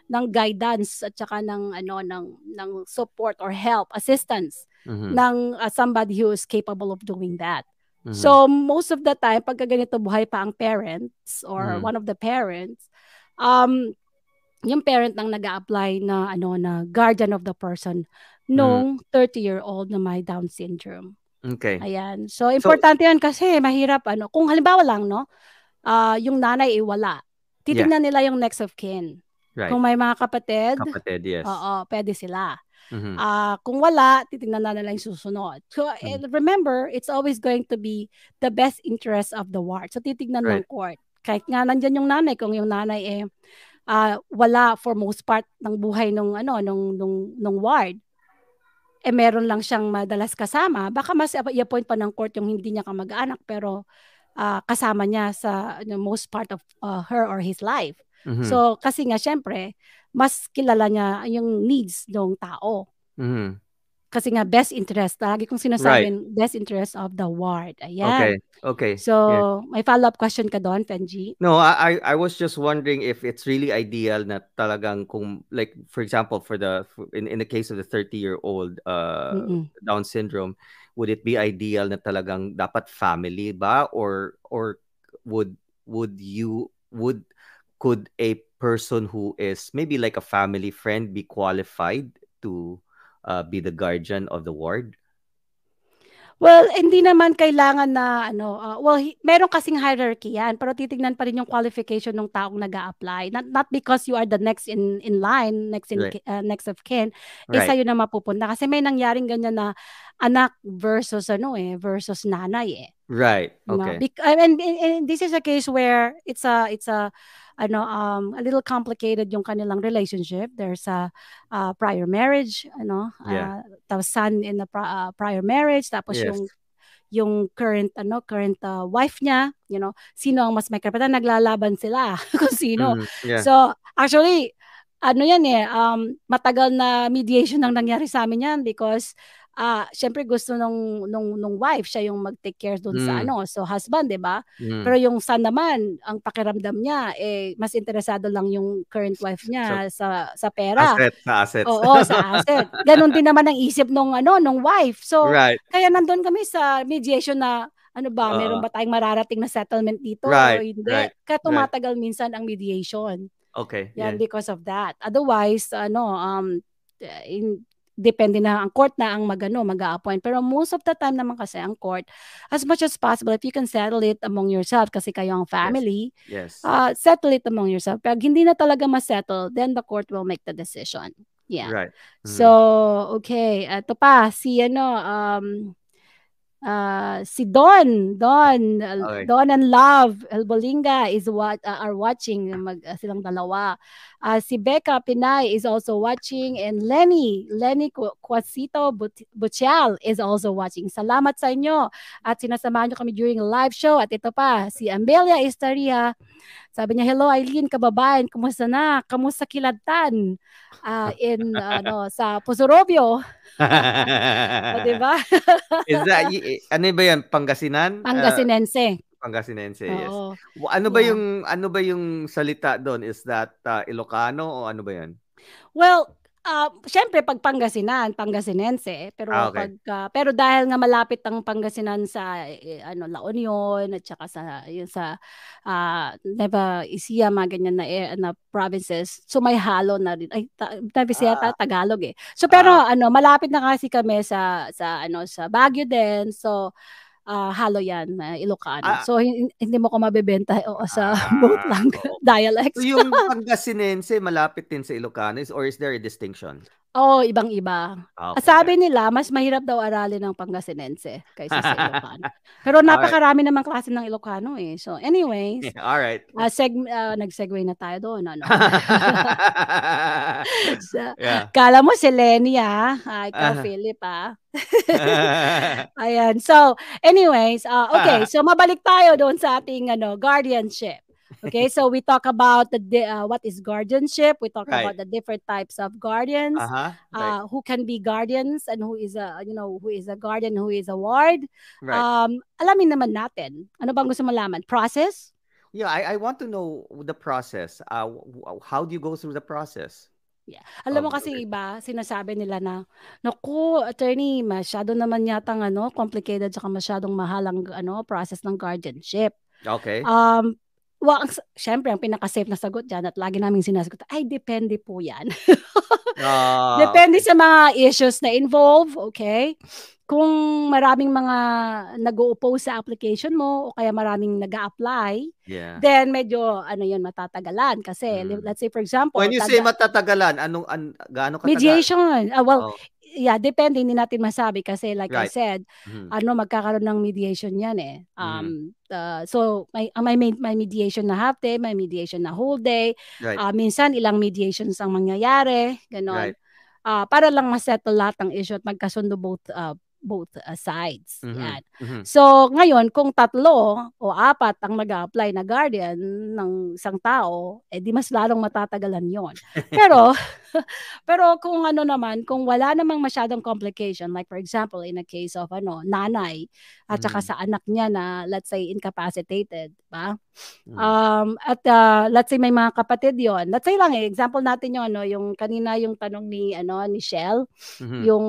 ng guidance at saka ng ano ng ng support or help, assistance mm-hmm. ng uh, somebody who is capable of doing that. Mm-hmm. So most of the time pag ganito buhay pa ang parents or mm-hmm. one of the parents um yung parent nang nag-apply na ano na guardian of the person nung mm-hmm. 30 year old na may down syndrome. Okay. Ayan. So, importante so, yan kasi mahirap ano. Kung halimbawa lang, no, uh, yung nanay ay wala. Titingnan yeah. nila yung next of kin. Right. Kung may mga kapatid, kapatid, yes. Oo, pwede sila. Mm-hmm. Uh, kung wala, titingnan na nila yung susunod. So, mm-hmm. remember, it's always going to be the best interest of the ward. So, titignan right. ng court. Kahit nga nandyan yung nanay, kung yung nanay eh, uh, wala for most part ng buhay nung ano nung nung nung ward eh meron lang siyang madalas kasama, baka mas i-appoint pa ng court yung hindi niya kamag-anak pero uh, kasama niya sa you know, most part of uh, her or his life. Mm-hmm. So kasi nga syempre, mas kilala niya yung needs ng tao. Mm-hmm. Kasi nga best interest, lagi kong sinasabi right. best interest of the ward. Ayan. Okay. Okay. So, yeah. may follow-up question ka doon, Fenji? No, I I was just wondering if it's really ideal na talagang kung like for example for the in in the case of the 30-year-old uh Mm-mm. Down syndrome, would it be ideal na talagang dapat family ba or or would would you would could a person who is maybe like a family friend be qualified to uh, be the guardian of the ward? Well, hindi naman kailangan na ano, uh, well, hi- meron kasing hierarchy 'yan, pero titingnan pa rin yung qualification ng taong nag-a-apply. Not not because you are the next in in line, next in Right. uh, next of kin, eh Right. sa'yo na mapupunta kasi may nangyaring ganyan na anak versus ano eh, versus nanay eh. Right. Okay. Bec- and, and, and this is a case where it's a it's a ano um a little complicated yung kanilang relationship. There's a uh, prior marriage, ano, Yeah. uh, tapos son in a pri- uh, prior marriage, tapos Yes. yung yung current ano current uh, wife niya you know sino ang mas may karapatan naglalaban sila kung sino mm, yeah. so actually ano yan eh um matagal na mediation ang nangyari sa amin yan because ah, syempre gusto nung nung nung wife siya yung mag-take care doon sa hmm. ano, so husband, 'di ba? Mm. Pero yung son naman, ang pakiramdam niya eh mas interesado lang yung current wife niya so, sa sa pera. Asset, sa assets. Oo, sa asset. Ganon din naman ang isip nung ano, nung wife. So right. kaya nandoon kami sa mediation na ano ba, uh, meron ba tayong mararating na settlement dito right, o hindi? Right, Kaya tumatagal right. minsan ang mediation. Okay. Yan yeah. because of that. Otherwise, ano, um, in, depende na ang court na ang magano mag-appoint pero most of the time naman kasi ang court as much as possible if you can settle it among yourself kasi kayo ang family yes, yes. Uh, settle it among yourself pag hindi na talaga ma-settle then the court will make the decision yeah right mm-hmm. so okay ito pa si ano um uh, si Don, Don, okay. Don and Love Elbolinga is what uh, are watching mag uh, silang dalawa. Uh, si Becca Pinay is also watching and Lenny, Lenny Quasito Butial is also watching. Salamat sa inyo at sinasamahan nyo kami during live show at ito pa si Amelia Estaria sabi niya, hello Eileen, kababayan, kumusta na? Kamusta kilatan? Uh, in, ano, sa Pusurobio. o, diba? Is that, ano ba yan? Pangasinan? Pangasinense. Uh, Pangasinense, yes. Ano ba yeah. yung ano ba yung salita doon? Is that uh, Ilocano o ano ba 'yan? Well, uh, syempre pag Pangasinan, Pangasinense, pero ah, okay. pag uh, pero dahil nga malapit ang Pangasinan sa eh, ano La Union at saka sa yung sa uh, Nueva Ecija mga ganyan na eh, na provinces, so may halo na rin. Ay, ta, Nueva Ecija ah. Tagalog eh. So pero ah. ano, malapit na kasi kami sa sa ano sa Baguio din. So uh, halo yan na uh, Ilocano. Ah, so hindi, hindi mo ko mabebenta o sa ah, both lang dialects. so yung Pangasinense malapit din sa Ilocano or is there a distinction? Oo, oh, ibang-iba. Ah, okay. Sabi nila, mas mahirap daw aralin ng Pangasinense kaysa sa Ilocano. Pero napakarami right. namang klase ng Ilocano eh. So anyways, yeah, all right. Uh, seg uh, nag-segue na tayo doon. Ano? so, yeah. Kala mo si Lenny ah. Uh, ikaw, uh-huh. Philip ah. Ayan. So, anyways, uh, okay. So, mabalik tayo doon sa ating ano, guardianship. Okay, so we talk about the uh, what is guardianship. We talk right. about the different types of guardians, uh-huh. right. uh, who can be guardians, and who is a you know who is a guardian, who is a ward. Right. Um, alamin naman natin. Ano bang gusto malaman? Process? Yeah, I, I want to know the process. Uh, how do you go through the process? Yeah. Alam mo kasi okay. iba, sinasabi nila na, naku, attorney, masyado naman yata ng ano, complicated saka masyadong mahal ang ano, process ng guardianship. Okay. Um, Well, ang, syempre, ang pinaka-safe na sagot dyan at lagi namin sinasagot, ay, depende po yan. uh, depende sa mga issues na involve, okay? Kung maraming mga nag-oppose sa application mo o kaya maraming nag apply yeah. then medyo ano yun matatagalan kasi mm. let's say for example when you taga- say matatagalan anong an, gaano katagal mediation uh, well oh yeah, depende, hindi natin masabi kasi like right. I said, mm-hmm. ano magkakaroon ng mediation 'yan eh. Um mm-hmm. uh, so may uh, may may mediation na half day, may mediation na whole day. Right. Uh, minsan ilang mediations ang mangyayari, ganon. Right. Uh, para lang ma-settle lahat ng issue at magkasundo both uh, both uh, sides. Mm-hmm. Yan. Mm-hmm. So, ngayon, kung tatlo o apat ang nag apply na guardian ng isang tao, eh di mas lalong matatagalan yon. Pero, pero kung ano naman, kung wala namang masyadong complication, like for example, in a case of ano, nanay, at saka mm-hmm. sa anak niya na, let's say, incapacitated, ba? Mm-hmm. Um, at uh, let's say may mga kapatid yon Let's say lang, eh, example natin yung, ano, yung kanina yung tanong ni, ano, ni Shell, mm-hmm. yung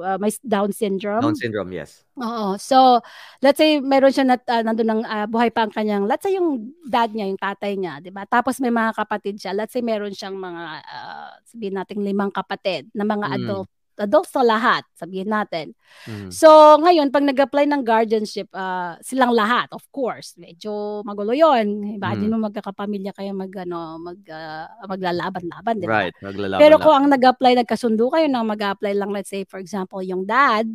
uh, may Down syndrome syndrome? Down syndrome, yes. Oo. So, let's say meron siya na uh, nandun ng uh, buhay pa ang kanyang, let's say yung dad niya, yung tatay niya, 'di ba? Tapos may mga kapatid siya. Let's say meron siyang mga uh, sabihin nating limang kapatid na mga mm. adult adults na lahat, sabihin natin. Mm. So, ngayon, pag nag-apply ng guardianship, uh, silang lahat, of course, medyo magulo yun. Imagine mm. mo magkakapamilya kayo mag, ano, mag, uh, maglalaban-laban, di ba? Right, maglalaban Pero kung ang nag-apply, nagkasundo kayo na mag-apply lang, let's say, for example, yung dad,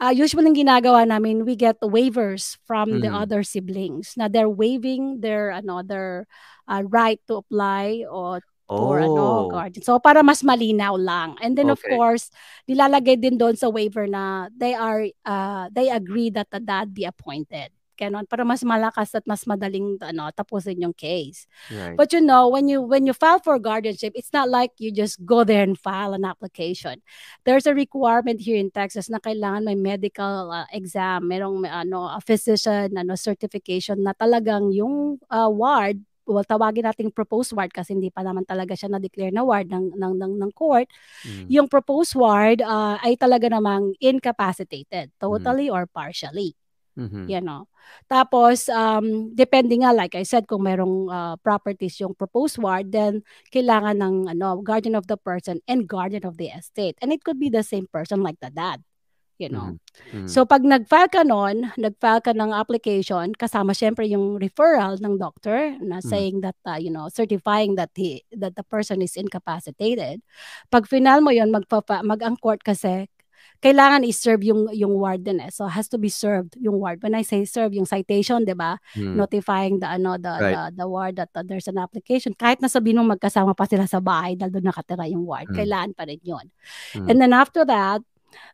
uh, usually yung ginagawa namin, we get waivers from mm-hmm. the other siblings. Na they're waiving their another uh, right to apply or for ano, Oh. guardian. So para mas malinaw lang. And then of Okay. course, nilalagay din doon sa waiver na they are uh, they agree that the dad be appointed. Ganon, para mas malakas at mas madaling ano tapusin yung case. Right. But you know, when you when you file for guardianship, it's not like you just go there and file an application. There's a requirement here in Texas na kailangan may medical uh, exam, merong ano a physician ano certification na talagang yung uh, ward well, tawagin nating proposed ward kasi hindi pa naman talaga siya na-declare na ward ng, ng, ng, ng court, Mm. yung proposed ward uh, ay talaga namang incapacitated, totally or partially Mhm. you know. Tapos, um, depende nga, like I said, kung merong uh, properties yung proposed ward, then kailangan ng ano, guardian of the person and guardian of the estate. And it could be the same person like the dad, you know. Mhm. Mhm. So, pag nag-file ka nun, nag-file ka ng application, kasama syempre yung referral ng doctor na saying that, uh, you know, certifying that he, that the person is incapacitated. Pag final mo yun, magpapa, mag-ang court kasi, kailangan i-serve yung yung warden eh. So has to be served yung ward. When I say serve, yung citation, 'di ba? Mm. Notifying the ano the, Right. the the ward that uh, there's an application. Kahit na sabihin mong magkasama pa sila sa bahay dahil doon nakatira yung ward, Mm. kailangan pa rin 'yon. Mm. And then after that,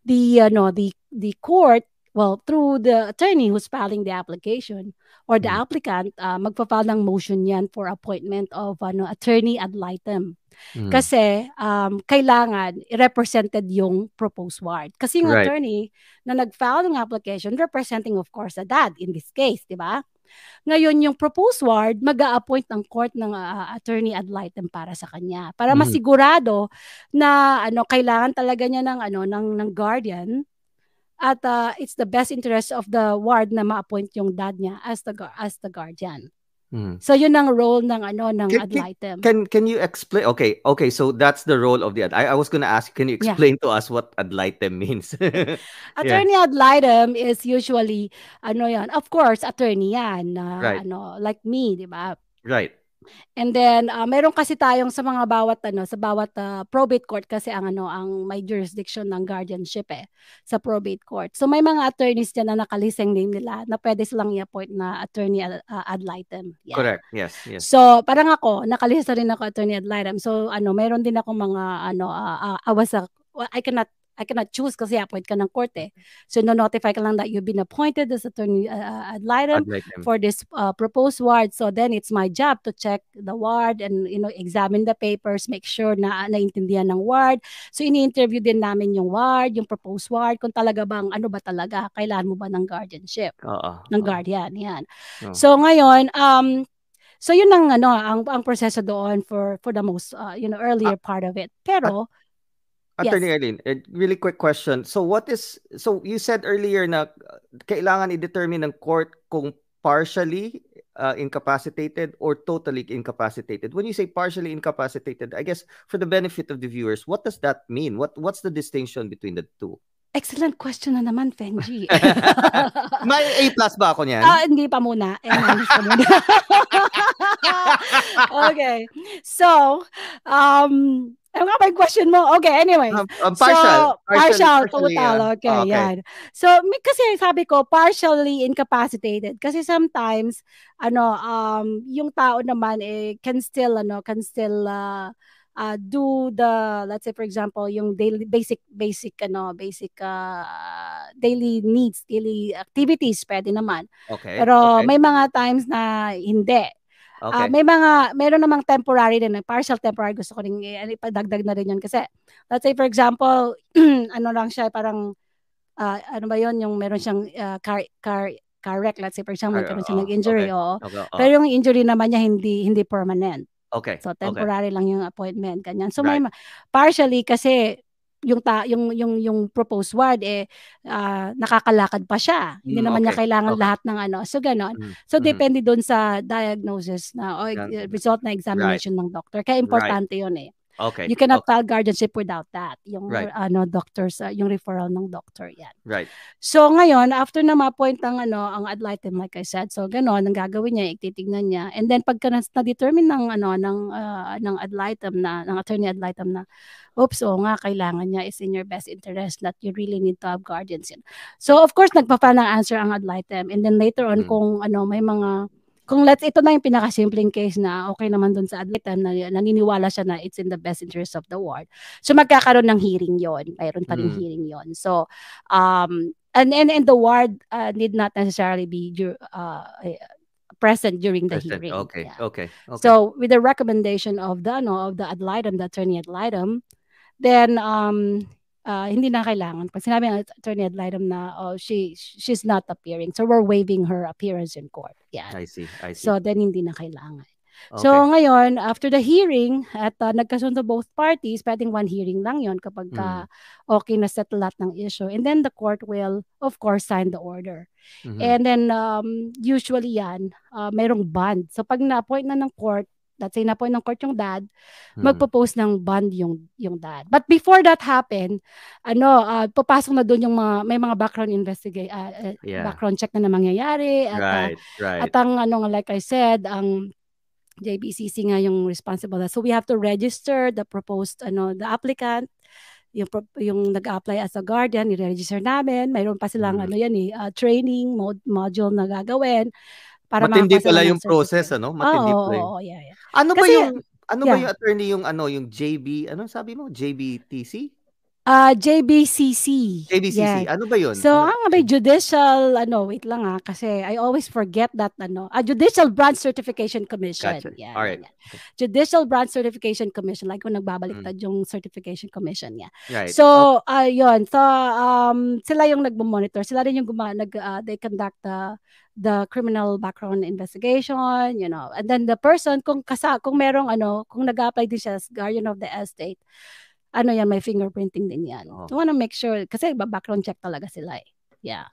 the ano the the court well through the attorney who's filing the application or the Mm. applicant uh, magpa-file ng motion yan for appointment of ano attorney ad litem Mm. kasi um, kailangan represented yung proposed ward. Kasi yung Right. attorney na nag-file ng application, representing of course the dad in this case, di ba? Ngayon, yung proposed ward, mag appoint ng court ng ah, attorney ad litem para sa kanya. Para Mhm. masigurado na ano kailangan talaga niya ng ano ng ng guardian at ah, it's the best interest of the ward na ma-appoint yung dad niya as the as the guardian. Mm. So yun ang role ng ano ng Can- ad can- litem. Can can you explain? Okay, okay. So that's the role of the ad. I, I was gonna ask. Can you Yeah. explain to us what ad litem means? Attorney ad litem is usually ano yan, of course, attorney yan na Right. ano like me, 'di ba? right. And then ah, meron kasi tayong sa mga bawat ano, sa bawat ah, probate court kasi ang ano ang may jurisdiction ng guardianship eh sa probate court. So may mga attorneys diyan na nakalising name nila na pwede silang i-appoint na attorney ad, ah, ad litem. Yan. Correct. Yes. Yes. So, parang ako, nakalista rin ako attorney ad litem. So, ano, meron din ako mga ano ah, ah, I was a well, I cannot I cannot choose kasi appoint ka ng court eh. So, no-notify ka lang that you've been appointed as attorney uh, ad litem Ad litem. for this uh, proposed ward. So then it's my job to check the ward and you know examine the papers, make sure na naintindihan ng ward. So ini-interview din namin yung ward, yung proposed ward kung talaga bang ano ba talaga kailangan mo ba ng guardianship Oo. ng guardian yan. Oo. So ngayon um so yun ang ano ang ang proseso doon for for the most uh, you know earlier part of it. Pero Attorney Yes. Eileen, a really quick question. So what is so you said earlier na uh, kailangan i-determine ng court kung partially uh, incapacitated or totally incapacitated. When you say partially incapacitated, I guess for the benefit of the viewers, what does that mean? What what's the distinction between the two? excellent question na naman Fenji. May A plus ba ako niyan? Ah, hindi pa muna. Eh, minus pa muna. okay. So, um, ano nga ba yung question mo? Okay, anyway. Um, um, partial. So, partial, partially, total. ah. okay, Ah, yan. So, may, kasi sabi ko, partially incapacitated. Kasi sometimes, ano, um, yung tao naman, eh, can still, ano, can still, uh, uh, do the, let's say, for example, yung daily, basic, basic, ano, basic, uh, daily needs, daily activities, pwede naman. Okay. Pero okay. may mga times na hindi. Ah, okay. may mga, meron namang temporary din, partial temporary, gusto ko rin ipadagdag na rin yun. Kasi, let's say for example, ano lang siya, parang, ah, ano ba yun, yung meron siyang ah, car, car, car wreck, let's say for example, magkaroon siya ng oo, injury, okay. oo. Okay. oh, Pero yung injury naman niya, hindi, hindi permanent. okay. So, okay. temporary lang yung appointment, ganyan. So, Right. may, ma- partially kasi, yung ta yung yung yung proposed ward eh ah, nakakalakad pa siya. Hindi Mm, naman niya kailangan okay. lahat ng ano. So ganon. Mm, So mhm. depende doon sa diagnosis na o eh, result na examination ng doctor. Kaya importante 'yun eh. Okay. You cannot okay. file guardianship without that. Yung Right. ano doctors uh, yung referral ng doctor 'yan. Right. So ngayon after na ma-appoint ang ano ang ad litem like I said. So ganon ang gagawin niya, ititignan niya. And then pagka na- na-determine ng ano ng ah, ng ad litem na ng attorney ad litem na oops, oo nga, kailangan niya is in your best interest that you really need to have guardians. Yun. So, of course, nagpa-file ng answer ang ad litem. And then later on, Mm. kung ano, may mga kung let's ito na yung pinakasimpleng case na okay naman dun sa ad na naniniwala siya na it's in the best interest of the ward. So magkakaroon ng hearing yon, mayroon pa rin mm. hearing yon. So um and and, and the ward uh, need not necessarily be uh, present during the present. hearing. Okay, yeah. okay, okay. So with the recommendation of the no of the ad litem, the attorney ad litem, then um uh, hindi na kailangan. Pag sinabi ng attorney ad litem na oh, she she's not appearing. So we're waiving her appearance in court. Yeah. I see. I see. So then hindi na kailangan. Okay. So ngayon, after the hearing, at uh, nagkasundo both parties, pwedeng one hearing lang yon kapag mm. okay na settle lahat ng issue. And then the court will, of course, sign the order. Mm-hmm. And then, um, usually yan, uh, mayroong bond. So pag na-appoint na ng court, let's say na-appoint ng court yung dad, hmm. magpo-post ng bond yung yung dad. But before that happen, ano, uh, papasok na doon yung mga may mga background investigate uh, yeah. background check na na mangyayari at right, uh, right. at ang ano like I said, ang JBCC nga yung responsible. So we have to register the proposed ano the applicant yung yung nag-apply as a guardian, i-register namin. Mayroon pa silang hmm. ano yan eh, uh, training mod, module na gagawin para Matindi pala yung process, ano? Matindi oh, pala. Oo, oh, yeah, yeah. Ano Kasi, ba yung ano yeah. ba yung attorney yung ano, yung JB, ano sabi mo? JBTC? Uh, JBCC. JBCC. Yeah. Ano ba yun? So, ano? ang may judicial, ano, wait lang ah, kasi I always forget that, ano, a uh, Judicial Branch Certification Commission. Gotcha. Yeah, All right. Yeah. Judicial Branch Certification Commission, like kung nagbabaliktad mm. yung Certification Commission. Yeah. Right. So, okay. uh, yun. So, um, sila yung nagmo-monitor. Sila rin yung guma, nag, uh, they conduct the, the criminal background investigation, you know. And then the person, kung kasa, kung merong, ano, kung nag-apply din siya as guardian of the estate, ano yan, may fingerprinting din yan. Oh. So, wanna make sure, kasi background check talaga sila eh. Yeah.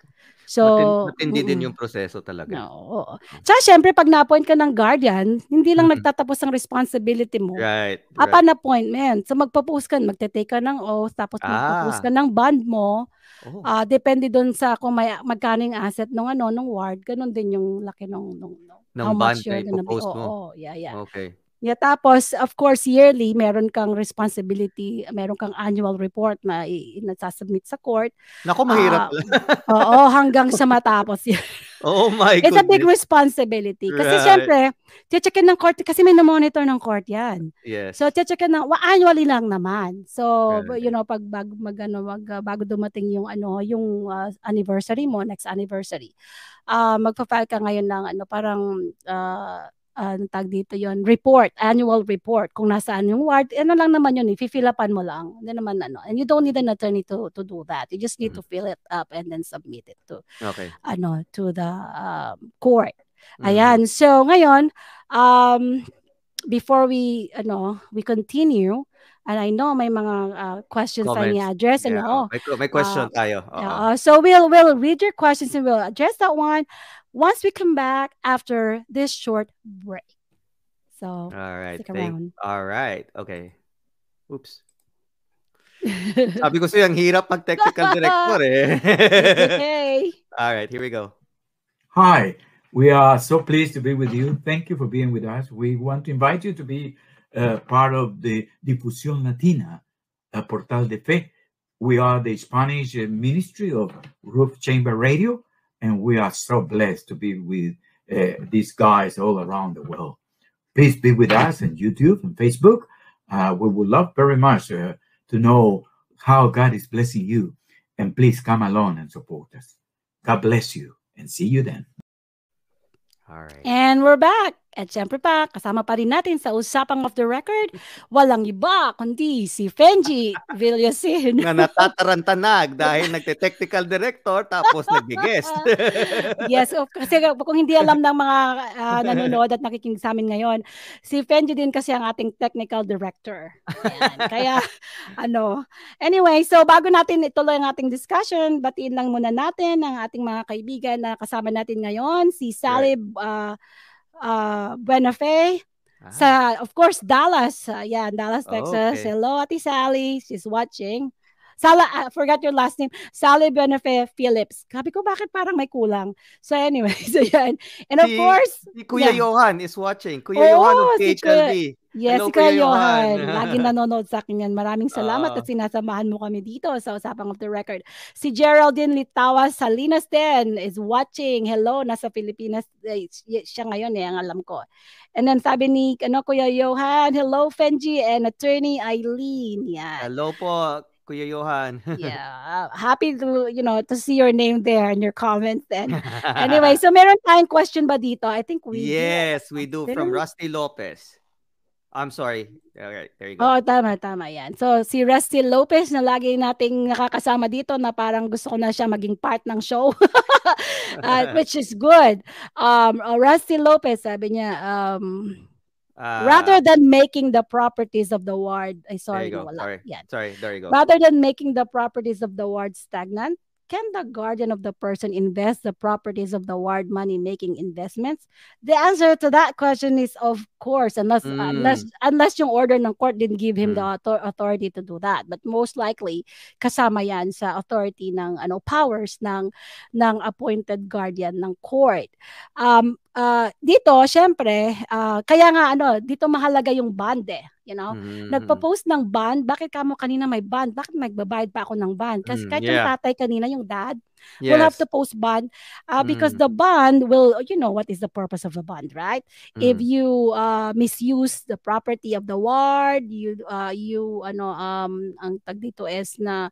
So, matindi din yung proseso talaga. No, oo. Tsaka syempre, pag na-appoint ka ng guardian, hindi lang mm-hmm. nagtatapos ang responsibility mo. Right. right. Upon appointment. So, magpo-post ka, magte-take ka ng oath, tapos ah. magpo-post ka ng bond mo. Oh. Uh, depende doon sa kung may magkaning asset ng ano, ng ward, ganun din yung laki ng, ng, ng how much you're gonna be. Oh, mo. Oh, yeah, yeah. Okay. Yeah, tapos of course yearly meron kang responsibility, meron kang annual report na i-submit sa court. Nako mahirap. Uh, oo, hanggang sa matapos. oh my It's goodness. a big responsibility. Kasi right. syempre, checkin ng court kasi may na-monitor ng court 'yan. Yes. So checkin ng well, annually lang naman. So right. you know pag bag, mag ano mag, bago dumating yung ano yung uh, anniversary mo, next anniversary. Uh, magfa-file ka ngayon ng ano parang uh, uh, tag dito yon report, annual report, kung nasaan yung ward, ano lang naman yun, i-fill upan mo lang. Hindi naman ano. And you don't need an attorney to to do that. You just need mm-hmm. to fill it up and then submit it to okay. ano to the um, court. Mm-hmm. Ayan. So ngayon, um before we ano, we continue, and I know may mga uh, questions Comments. tayo ni-address. Yeah. Ano, may, may question uh, tayo. Uh, so we'll, we'll read your questions and we'll address that one once we come back after this short break. So, all right. Stick around. all right. Okay. Oops. Sabi ko sa'yo, ang hirap mag-technical director eh. okay. All right, here we go. Hi, we are so pleased to be with you. Thank you for being with us. We want to invite you to be uh, part of the Difusión Latina, uh, Portal de Fe. We are the Spanish ministry of Roof Chamber Radio, and we are so blessed to be with uh, these guys all around the world. Please be with us on YouTube and Facebook. Uh, we would love very much uh, to know how God is blessing you. And please come along and support us. God bless you and see you then. All right. And we're back. At syempre pa, kasama pa rin natin sa usapang of the record, walang iba kundi si Fenji Villasin. na natatarantanag dahil nagte-technical director tapos nag-guest. yes, kasi kung hindi alam ng mga uh, nanonood at nakikinig sa amin ngayon, si Fenji din kasi ang ating technical director. Ayan. Kaya, ano, anyway, so bago natin ituloy ang ating discussion, batiin lang muna natin ang ating mga kaibigan na kasama natin ngayon, si Sally right. uh, uh, Buena Fe, ah. sa, of course, Dallas. Uh, yeah, Dallas, Texas. Okay. Hello, Ate Sally. She's watching. Sala, I uh, forgot your last name. Sally Benefe Phillips. Sabi ko, bakit parang may kulang? So anyway, so yan. And of si, course, si Kuya yeah. Johan is watching. Kuya oh, Johan of KHLD. Si Yes, Hello, Johan. Lagi nanonood sa akin yan. Maraming salamat uh, at sinasamahan mo kami dito sa Usapang of the Record. Si Geraldine Litawa Salinas din is watching. Hello, nasa Pilipinas. Eh, siya ngayon eh, ang alam ko. And then sabi ni ano, Kuya Johan, hello Fenji and Attorney Eileen. Yan. Hello po, Kuya Johan. yeah. Happy to, you know, to see your name there in your comments then. anyway, so meron tayong question ba dito? I think we Yes, do. we do from Rusty Lopez. I'm sorry. Okay, there you go. Oh, tama, tama yan. So, si Rusty Lopez na lagi nating nakakasama dito na parang gusto ko na siya maging part ng show. uh, which is good. Um, uh, Rusty Lopez, sabi niya, um, uh, rather than making the properties of the ward, ay sorry, wala. Sorry. Yan. sorry, there you go. Rather than making the properties of the ward stagnant, can the guardian of the person invest the properties of the ward money making investments? The answer to that question is of course, unless mm. unless unless yung order ng court didn't give him mm. the author- authority to do that. But most likely kasama yan sa authority ng ano powers ng ng appointed guardian ng court. Um, uh, dito, syempre, uh, kaya nga ano, dito mahalaga yung bond eh. You know, mm-hmm. nagpo-post ng bond, bakit ka mo kanina may bond? Bakit magbabayad pa ako ng bond? Kasi mm, kahit yeah. yung tatay kanina, yung dad, yes. will have to post bond uh, because mm. the bond will, you know, what is the purpose of the bond, right? Mm. If you uh, misuse the property of the ward, you, uh, you, ano, um, ang tag dito is na,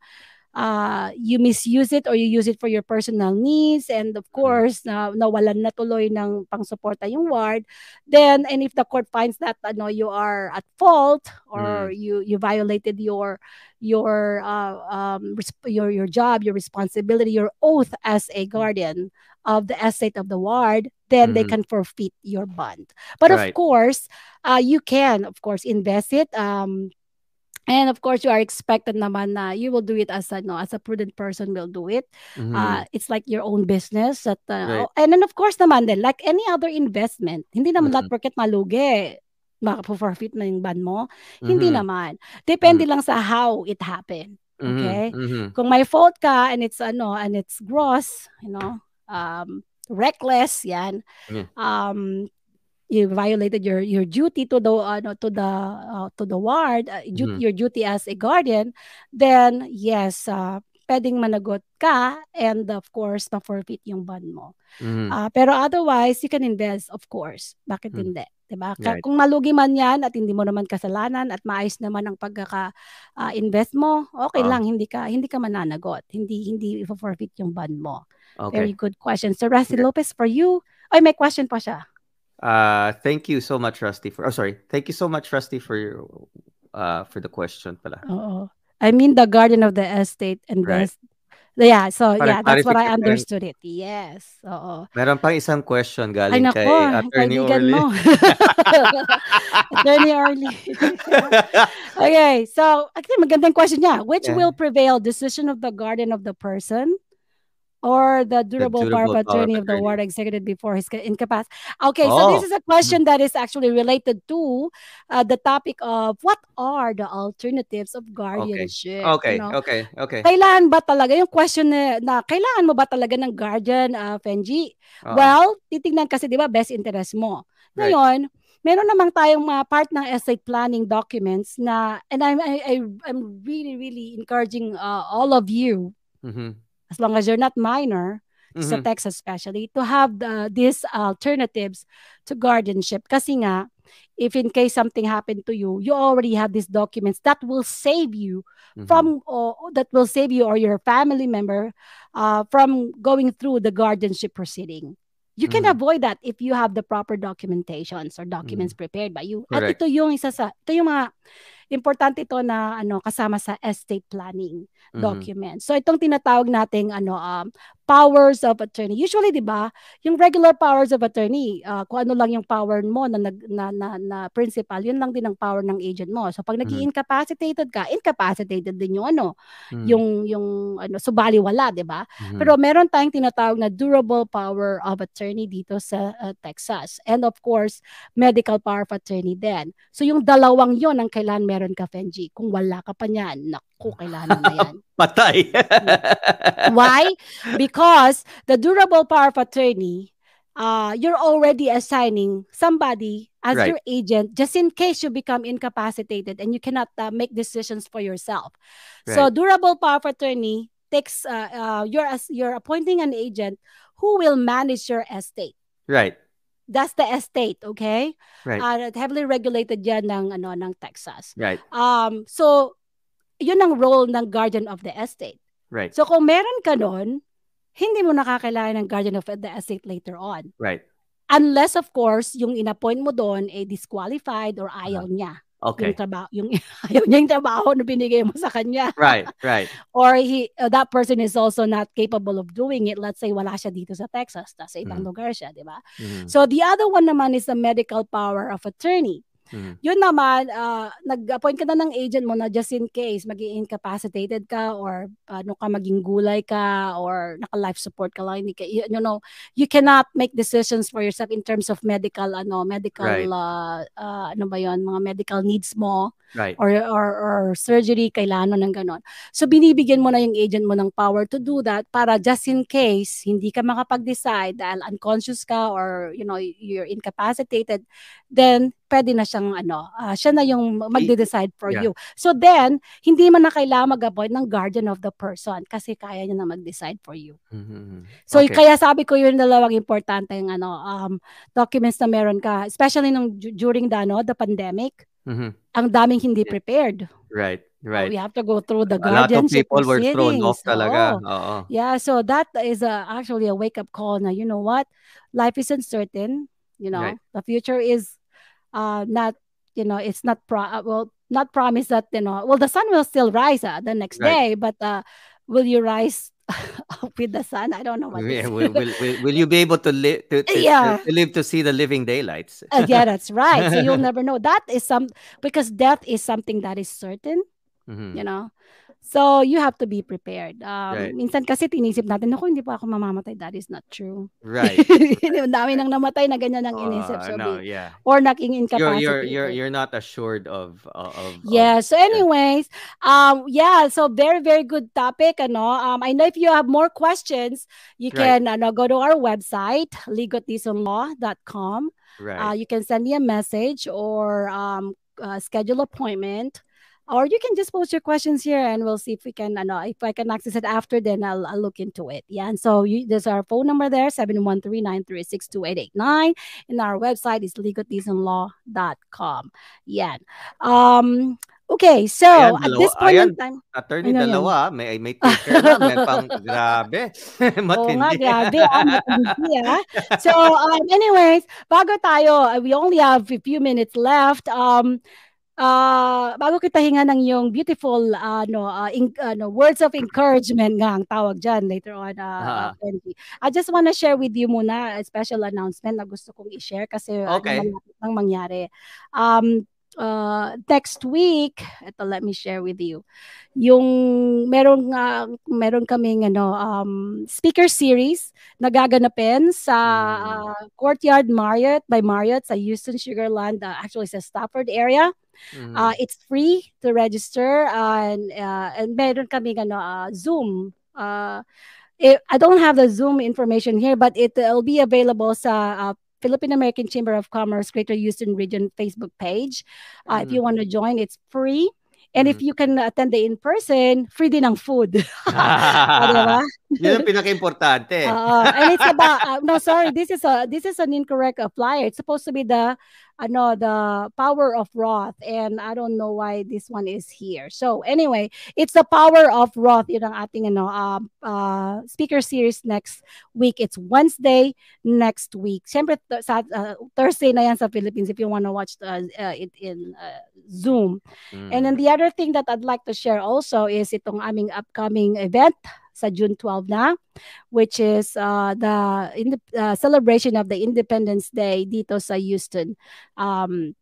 uh, you misuse it or you use it for your personal needs and of mm-hmm. course na nawalan na tuloy ng pangsuporta yung ward then and if the court finds that ano you are at fault or mm. you you violated your your uh, um your your job your responsibility your oath as a guardian of the estate of the ward then mm-hmm. they can forfeit your bond but right. of course uh, you can of course invest it um And of course, you are expected naman na you will do it as a, no, as a prudent person will do it. Mm-hmm. Uh, it's like your own business. At, uh, right. And then of course naman din, like any other investment, hindi naman mm-hmm. lahat porket malugi, makapo-forfeit na yung ban mo. Mm-hmm. Hindi naman. Depende mm-hmm. lang sa how it happened. Mm-hmm. Okay? Mm-hmm. Kung may fault ka and it's ano and it's gross, you know, um, reckless yan. Mm-hmm. Um, you violated your your duty to the ano to the uh, to the ward uh, mm-hmm. your duty as a guardian then yes uh, pwedeng managot ka and of course ma-forfeit yung bond mo. Mm-hmm. Uh, pero otherwise, you can invest of course. Bakit mm-hmm. hindi? 'Di ba? Right. Kung malugi man 'yan at hindi mo naman kasalanan at maayos naman ang pagkaka-invest uh, mo, okay uh lang hindi ka hindi ka mananagot. Hindi hindi i-forfeit yung bond mo. Okay. Very good question. So okay. Lopez for you. Ay, may question pa siya. Uh, thank you so much, Rusty. For oh, sorry, thank you so much, Rusty, for your uh for the question, pala. Oh, I mean the guardian of the estate and right. Yeah, so Parang yeah, that's what I understood it. Yes. Oo. Meron pang isang question galing Ay, nako, kay Attorney Orly. Mo. Attorney Orly. okay, so actually magandang question niya. Which yeah. will prevail, decision of the guardian of the person or the durable, the durable power of attorney of the ward executed before his incapacity. Okay, oh. so this is a question that is actually related to uh, the topic of what are the alternatives of guardianship. Okay, you know? okay, okay. Kailangan ba talaga yung question na, na kailangan mo ba talaga ng guardian, uh, Fenji? Oh. Well, titingnan kasi 'di ba best interest mo. Ngayon, right meron namang tayong mga part ng estate planning documents na and I'm I, I I'm really really encouraging uh, all of you mm-hmm as long as you're not minor, mm-hmm. sa Texas especially, to have the, these alternatives to guardianship. Kasi nga, if in case something happened to you, you already have these documents that will save you mm-hmm. from, or that will save you or your family member uh, from going through the guardianship proceeding. You can mm-hmm. avoid that if you have the proper documentations or documents mm-hmm. prepared by you. Correct. At ito yung isa sa, ito yung mga importante ito na ano kasama sa estate planning mm-hmm. document. So itong tinatawag nating ano um, powers of attorney. Usually 'di ba, yung regular powers of attorney, uh, kung ano lang yung power mo na na, na na principal, yun lang din ang power ng agent mo. So pag mm-hmm. nag-incapacitated ka, incapacitated din yung ano, mm-hmm. yung yung ano subali wala, 'di ba? Mm-hmm. Pero meron tayong tinatawag na durable power of attorney dito sa uh, Texas. And of course, medical power of attorney din. So yung dalawang 'yon ang kailangan meron ka, Fenji. Kung wala ka pa niyan, naku, kailangan na yan. Patay. Why? Because the durable power of attorney, uh, you're already assigning somebody as right. your agent just in case you become incapacitated and you cannot uh, make decisions for yourself. Right. So durable power of attorney takes uh, uh, you're as you're appointing an agent who will manage your estate. Right. That's the estate, okay? Right. Uh, heavily regulated yan ng ano ng Texas. Right. Um so yun ang role ng guardian of the estate. Right. So kung meron ka noon, hindi mo nakakailangan ng guardian of the estate later on. Right. Unless of course yung inappoint mo doon ay disqualified or ayaw uh, niya. Okay. Yung trabaho, yung ayaw niya yung trabaho na binigay mo sa kanya. Right, right. or he uh, that person is also not capable of doing it. Let's say wala siya dito sa Texas, nasa ibang mm. lugar siya, di ba? Mm. So the other one naman is the medical power of attorney. Mm-hmm. Yun naman, uh, nag-appoint ka na ng agent mo na just in case maging incapacitated ka or ano ka maging gulay ka or naka-life support ka lang, hindi ka, you, you know, you cannot make decisions for yourself in terms of medical, ano, medical, right. uh, uh, ano ba yon mga medical needs mo right. or, or, or surgery, kailangan mo ng ganon. So, binibigyan mo na yung agent mo ng power to do that para just in case hindi ka makapag-decide dahil unconscious ka or, you know, you're incapacitated, then pwede na siyang ano, uh, siya na yung magde-decide for yeah. you. So then, hindi man na kailangan mag-appoint ng guardian of the person kasi kaya niya na mag-decide for you. Mm-hmm. So okay. kaya sabi ko yun dalawang importante yung ano, um, documents na meron ka, especially nung during the, ano, the pandemic. Mm-hmm. Ang daming hindi prepared. Right. Right. So we have to go through the guardianship A lot of people were thrown off talaga. Oo. Oo. Yeah, so that is a, actually a wake-up call na, you know what? Life is uncertain. You know, right. the future is uh, not you know it's not pro uh, well not promise that you know well the sun will still rise uh, the next right. day but uh, will you rise with the sun i don't know what yeah, will, will, will, will, you be able to live to, to, yeah. to, live to see the living daylights uh, yeah that's right so you'll never know that is some because death is something that is certain mm-hmm. you know So, you have to be prepared. Um, right. Minsan kasi tinisip natin, ako, hindi pa ako mamamatay. That is not true. Right. dami nang namatay na ganyan ang uh, inisip. So, no, yeah. Or naging incapacity. You're, you're, you're, you're not assured of... Uh, of yeah. Of, so, anyways, yeah. um, yeah. So, very, very good topic. Ano? Um, I know if you have more questions, you can right. ano, go to our website, ligotisonlaw.com. Right. Uh, you can send me a message or um, uh, schedule appointment or you can just post your questions here and we'll see if we can know if I can access it after then I'll, I'll look into it yeah and so you, there's our phone number there 713-936-2889 and our website is legaltismlaw.com yeah um Okay, so ayan, at this point ayan, in time, attorney ano dalawa, may may taker na, may pang grabe. matindi. Oo nga, grabe. Ah, matindi ah. So, um, anyways, bago tayo, we only have a few minutes left. Um, uh, bago kita hinga ng yung beautiful uh, no, uh, in, uh, no, words of encouragement nga ang tawag dyan later on, uh, uh-huh. I just want to share with you muna a special announcement na gusto kong i-share kasi okay. ano nang mangyari. Um, uh, next week, ito let me share with you. Yung meron uh, meron kaming ano um speaker series na gaganapin sa uh, Courtyard Marriott by Marriott sa Houston Sugarland, uh, actually sa Stafford area. Mm. Uh, it's free to register and uh, and meron kami ano uh, Zoom. Uh, it, I don't have the Zoom information here, but it will be available sa uh, Philippine American Chamber of Commerce Greater Houston Region Facebook page. Uh, mm. If you want to join, it's free. And mm. if you can attend the in-person, free din ang food. ah, diba? Yun ang pinaka-importante. Uh, and it's about, uh, no, sorry, this is a this is an incorrect flyer. It's supposed to be the ano the power of wrath and I don't know why this one is here. So anyway, it's the power of Roth yun ang ating ano uh, uh, speaker series next week. It's Wednesday next week. Siyempre th- sa, uh, Thursday na yan sa Philippines if you want to watch uh, uh, it in uh, Zoom. Mm. And then the other thing that I'd like to share also is itong aming upcoming event sa June 12 na which is uh, the in the uh, celebration of the Independence Day dito sa Houston. Um,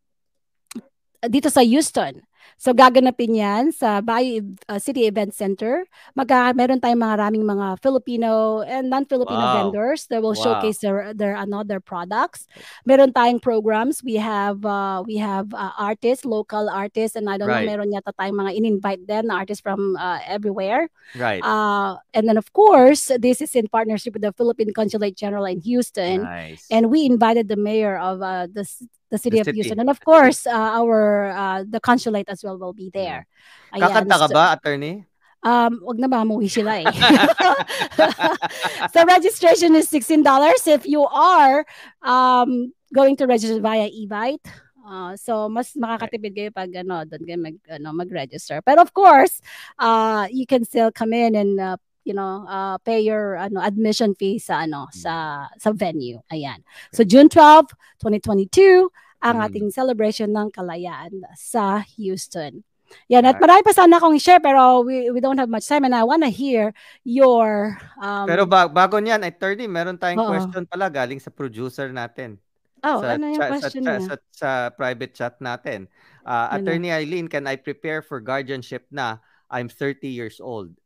dito sa Houston So gaganapin yan sa Bayou uh, City Event Center. Magka meron tayong mga raming mga Filipino and non-Filipino wow. vendors that will wow. showcase their their ano their products. Meron tayong programs. We have uh, we have uh, artists, local artists and I don't right. know meron yata tayong mga in-invite din na artists from uh, everywhere. Right. Uh, and then of course, this is in partnership with the Philippine Consulate General in Houston. Nice. And we invited the mayor of uh, the the city the of city. Houston. And of course, uh, our uh, the consulate as well will be there. Mm. Kakanta ka ba, attorney? Um, wag na ba umuwi sila eh. so registration is $16 if you are um, going to register via Evite. Uh, so mas makakatipid kayo pag ano doon kayo mag ano mag-register. But of course, uh, you can still come in and uh, you know, uh, pay your ano admission fee sa ano sa sa venue. Ayan. So June 12, 2022 ang mm. ating celebration ng kalayaan sa Houston. Yan, at marami pa sana akong i-share pero we, we don't have much time and I wanna hear your um, Pero ba- bago niyan, attorney, meron tayong uh-oh. question pala galing sa producer natin. Oh, sa, ano yung cha- question sa, sa, sa, sa private chat natin. Uh, Attorney Eileen, can I prepare for guardianship na? I'm 30 years old.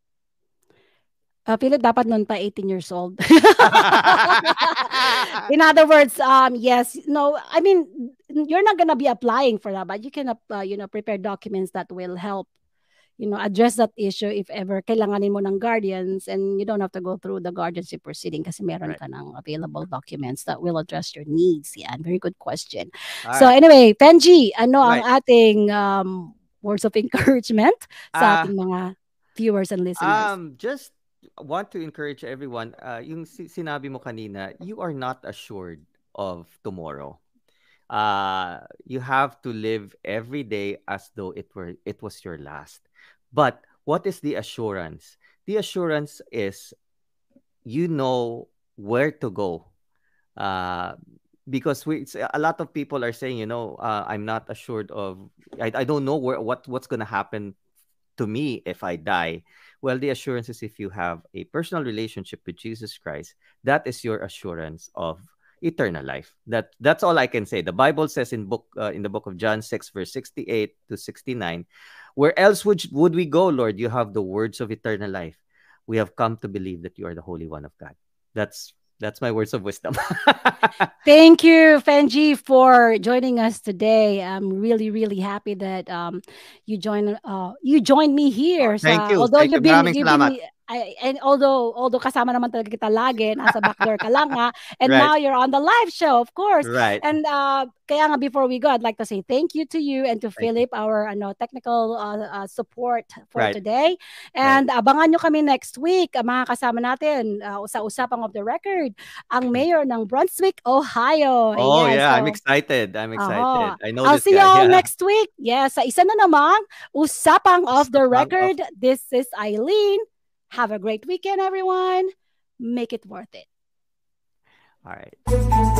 Uh, Philip, dapat noon pa 18 years old. In other words, um, yes, no, I mean, you're not gonna be applying for that, but you can, uh, you know, prepare documents that will help, you know, address that issue if ever kailanganin mo ng guardians and you don't have to go through the guardianship proceeding kasi meron right. ka ng available documents that will address your needs. Yeah, very good question. All so right. anyway, Penji, ano right. ang ating um, words of encouragement sa uh, ating mga viewers and listeners? Um, just want to encourage everyone, uh, yung sinabi mo kanina, you are not assured of tomorrow. Uh, you have to live every day as though it were it was your last. But what is the assurance? The assurance is you know where to go. Uh, because we a lot of people are saying, you know, uh, I'm not assured of I, I don't know where what what's gonna happen to me if I die. Well, the assurance is if you have a personal relationship with Jesus Christ, that is your assurance of eternal life. That that's all I can say. The Bible says in book uh, in the book of John 6 verse 68 to 69, where else would would we go, Lord? You have the words of eternal life. We have come to believe that you are the holy one of God. That's that's my words of wisdom. Thank you, Fenji, for joining us today. I'm really, really happy that um, you join uh, you joined me here. Thank you. Although thank you've been, you've been I, and although although kasama naman talaga kita lagi, nasa backdoor ka lang ha. And right. now you're on the live show, of course. Right. And uh, kaya nga before we go, I'd like to say thank you to you and to thank Philip, you. our ano, technical uh, uh, support for right. today. And right. abangan nyo kami next week, mga kasama natin uh, sa Usapang of the Record, ang mayor ng Brunswick, Ohio. Oh Ayan, yeah, so, I'm excited. I'm excited. Uh-huh. I know I'll see you all yeah. next week. Yes, sa isa na namang Usapang of the Record. Of... This is Eileen. Have a great weekend, everyone. Make it worth it. All right.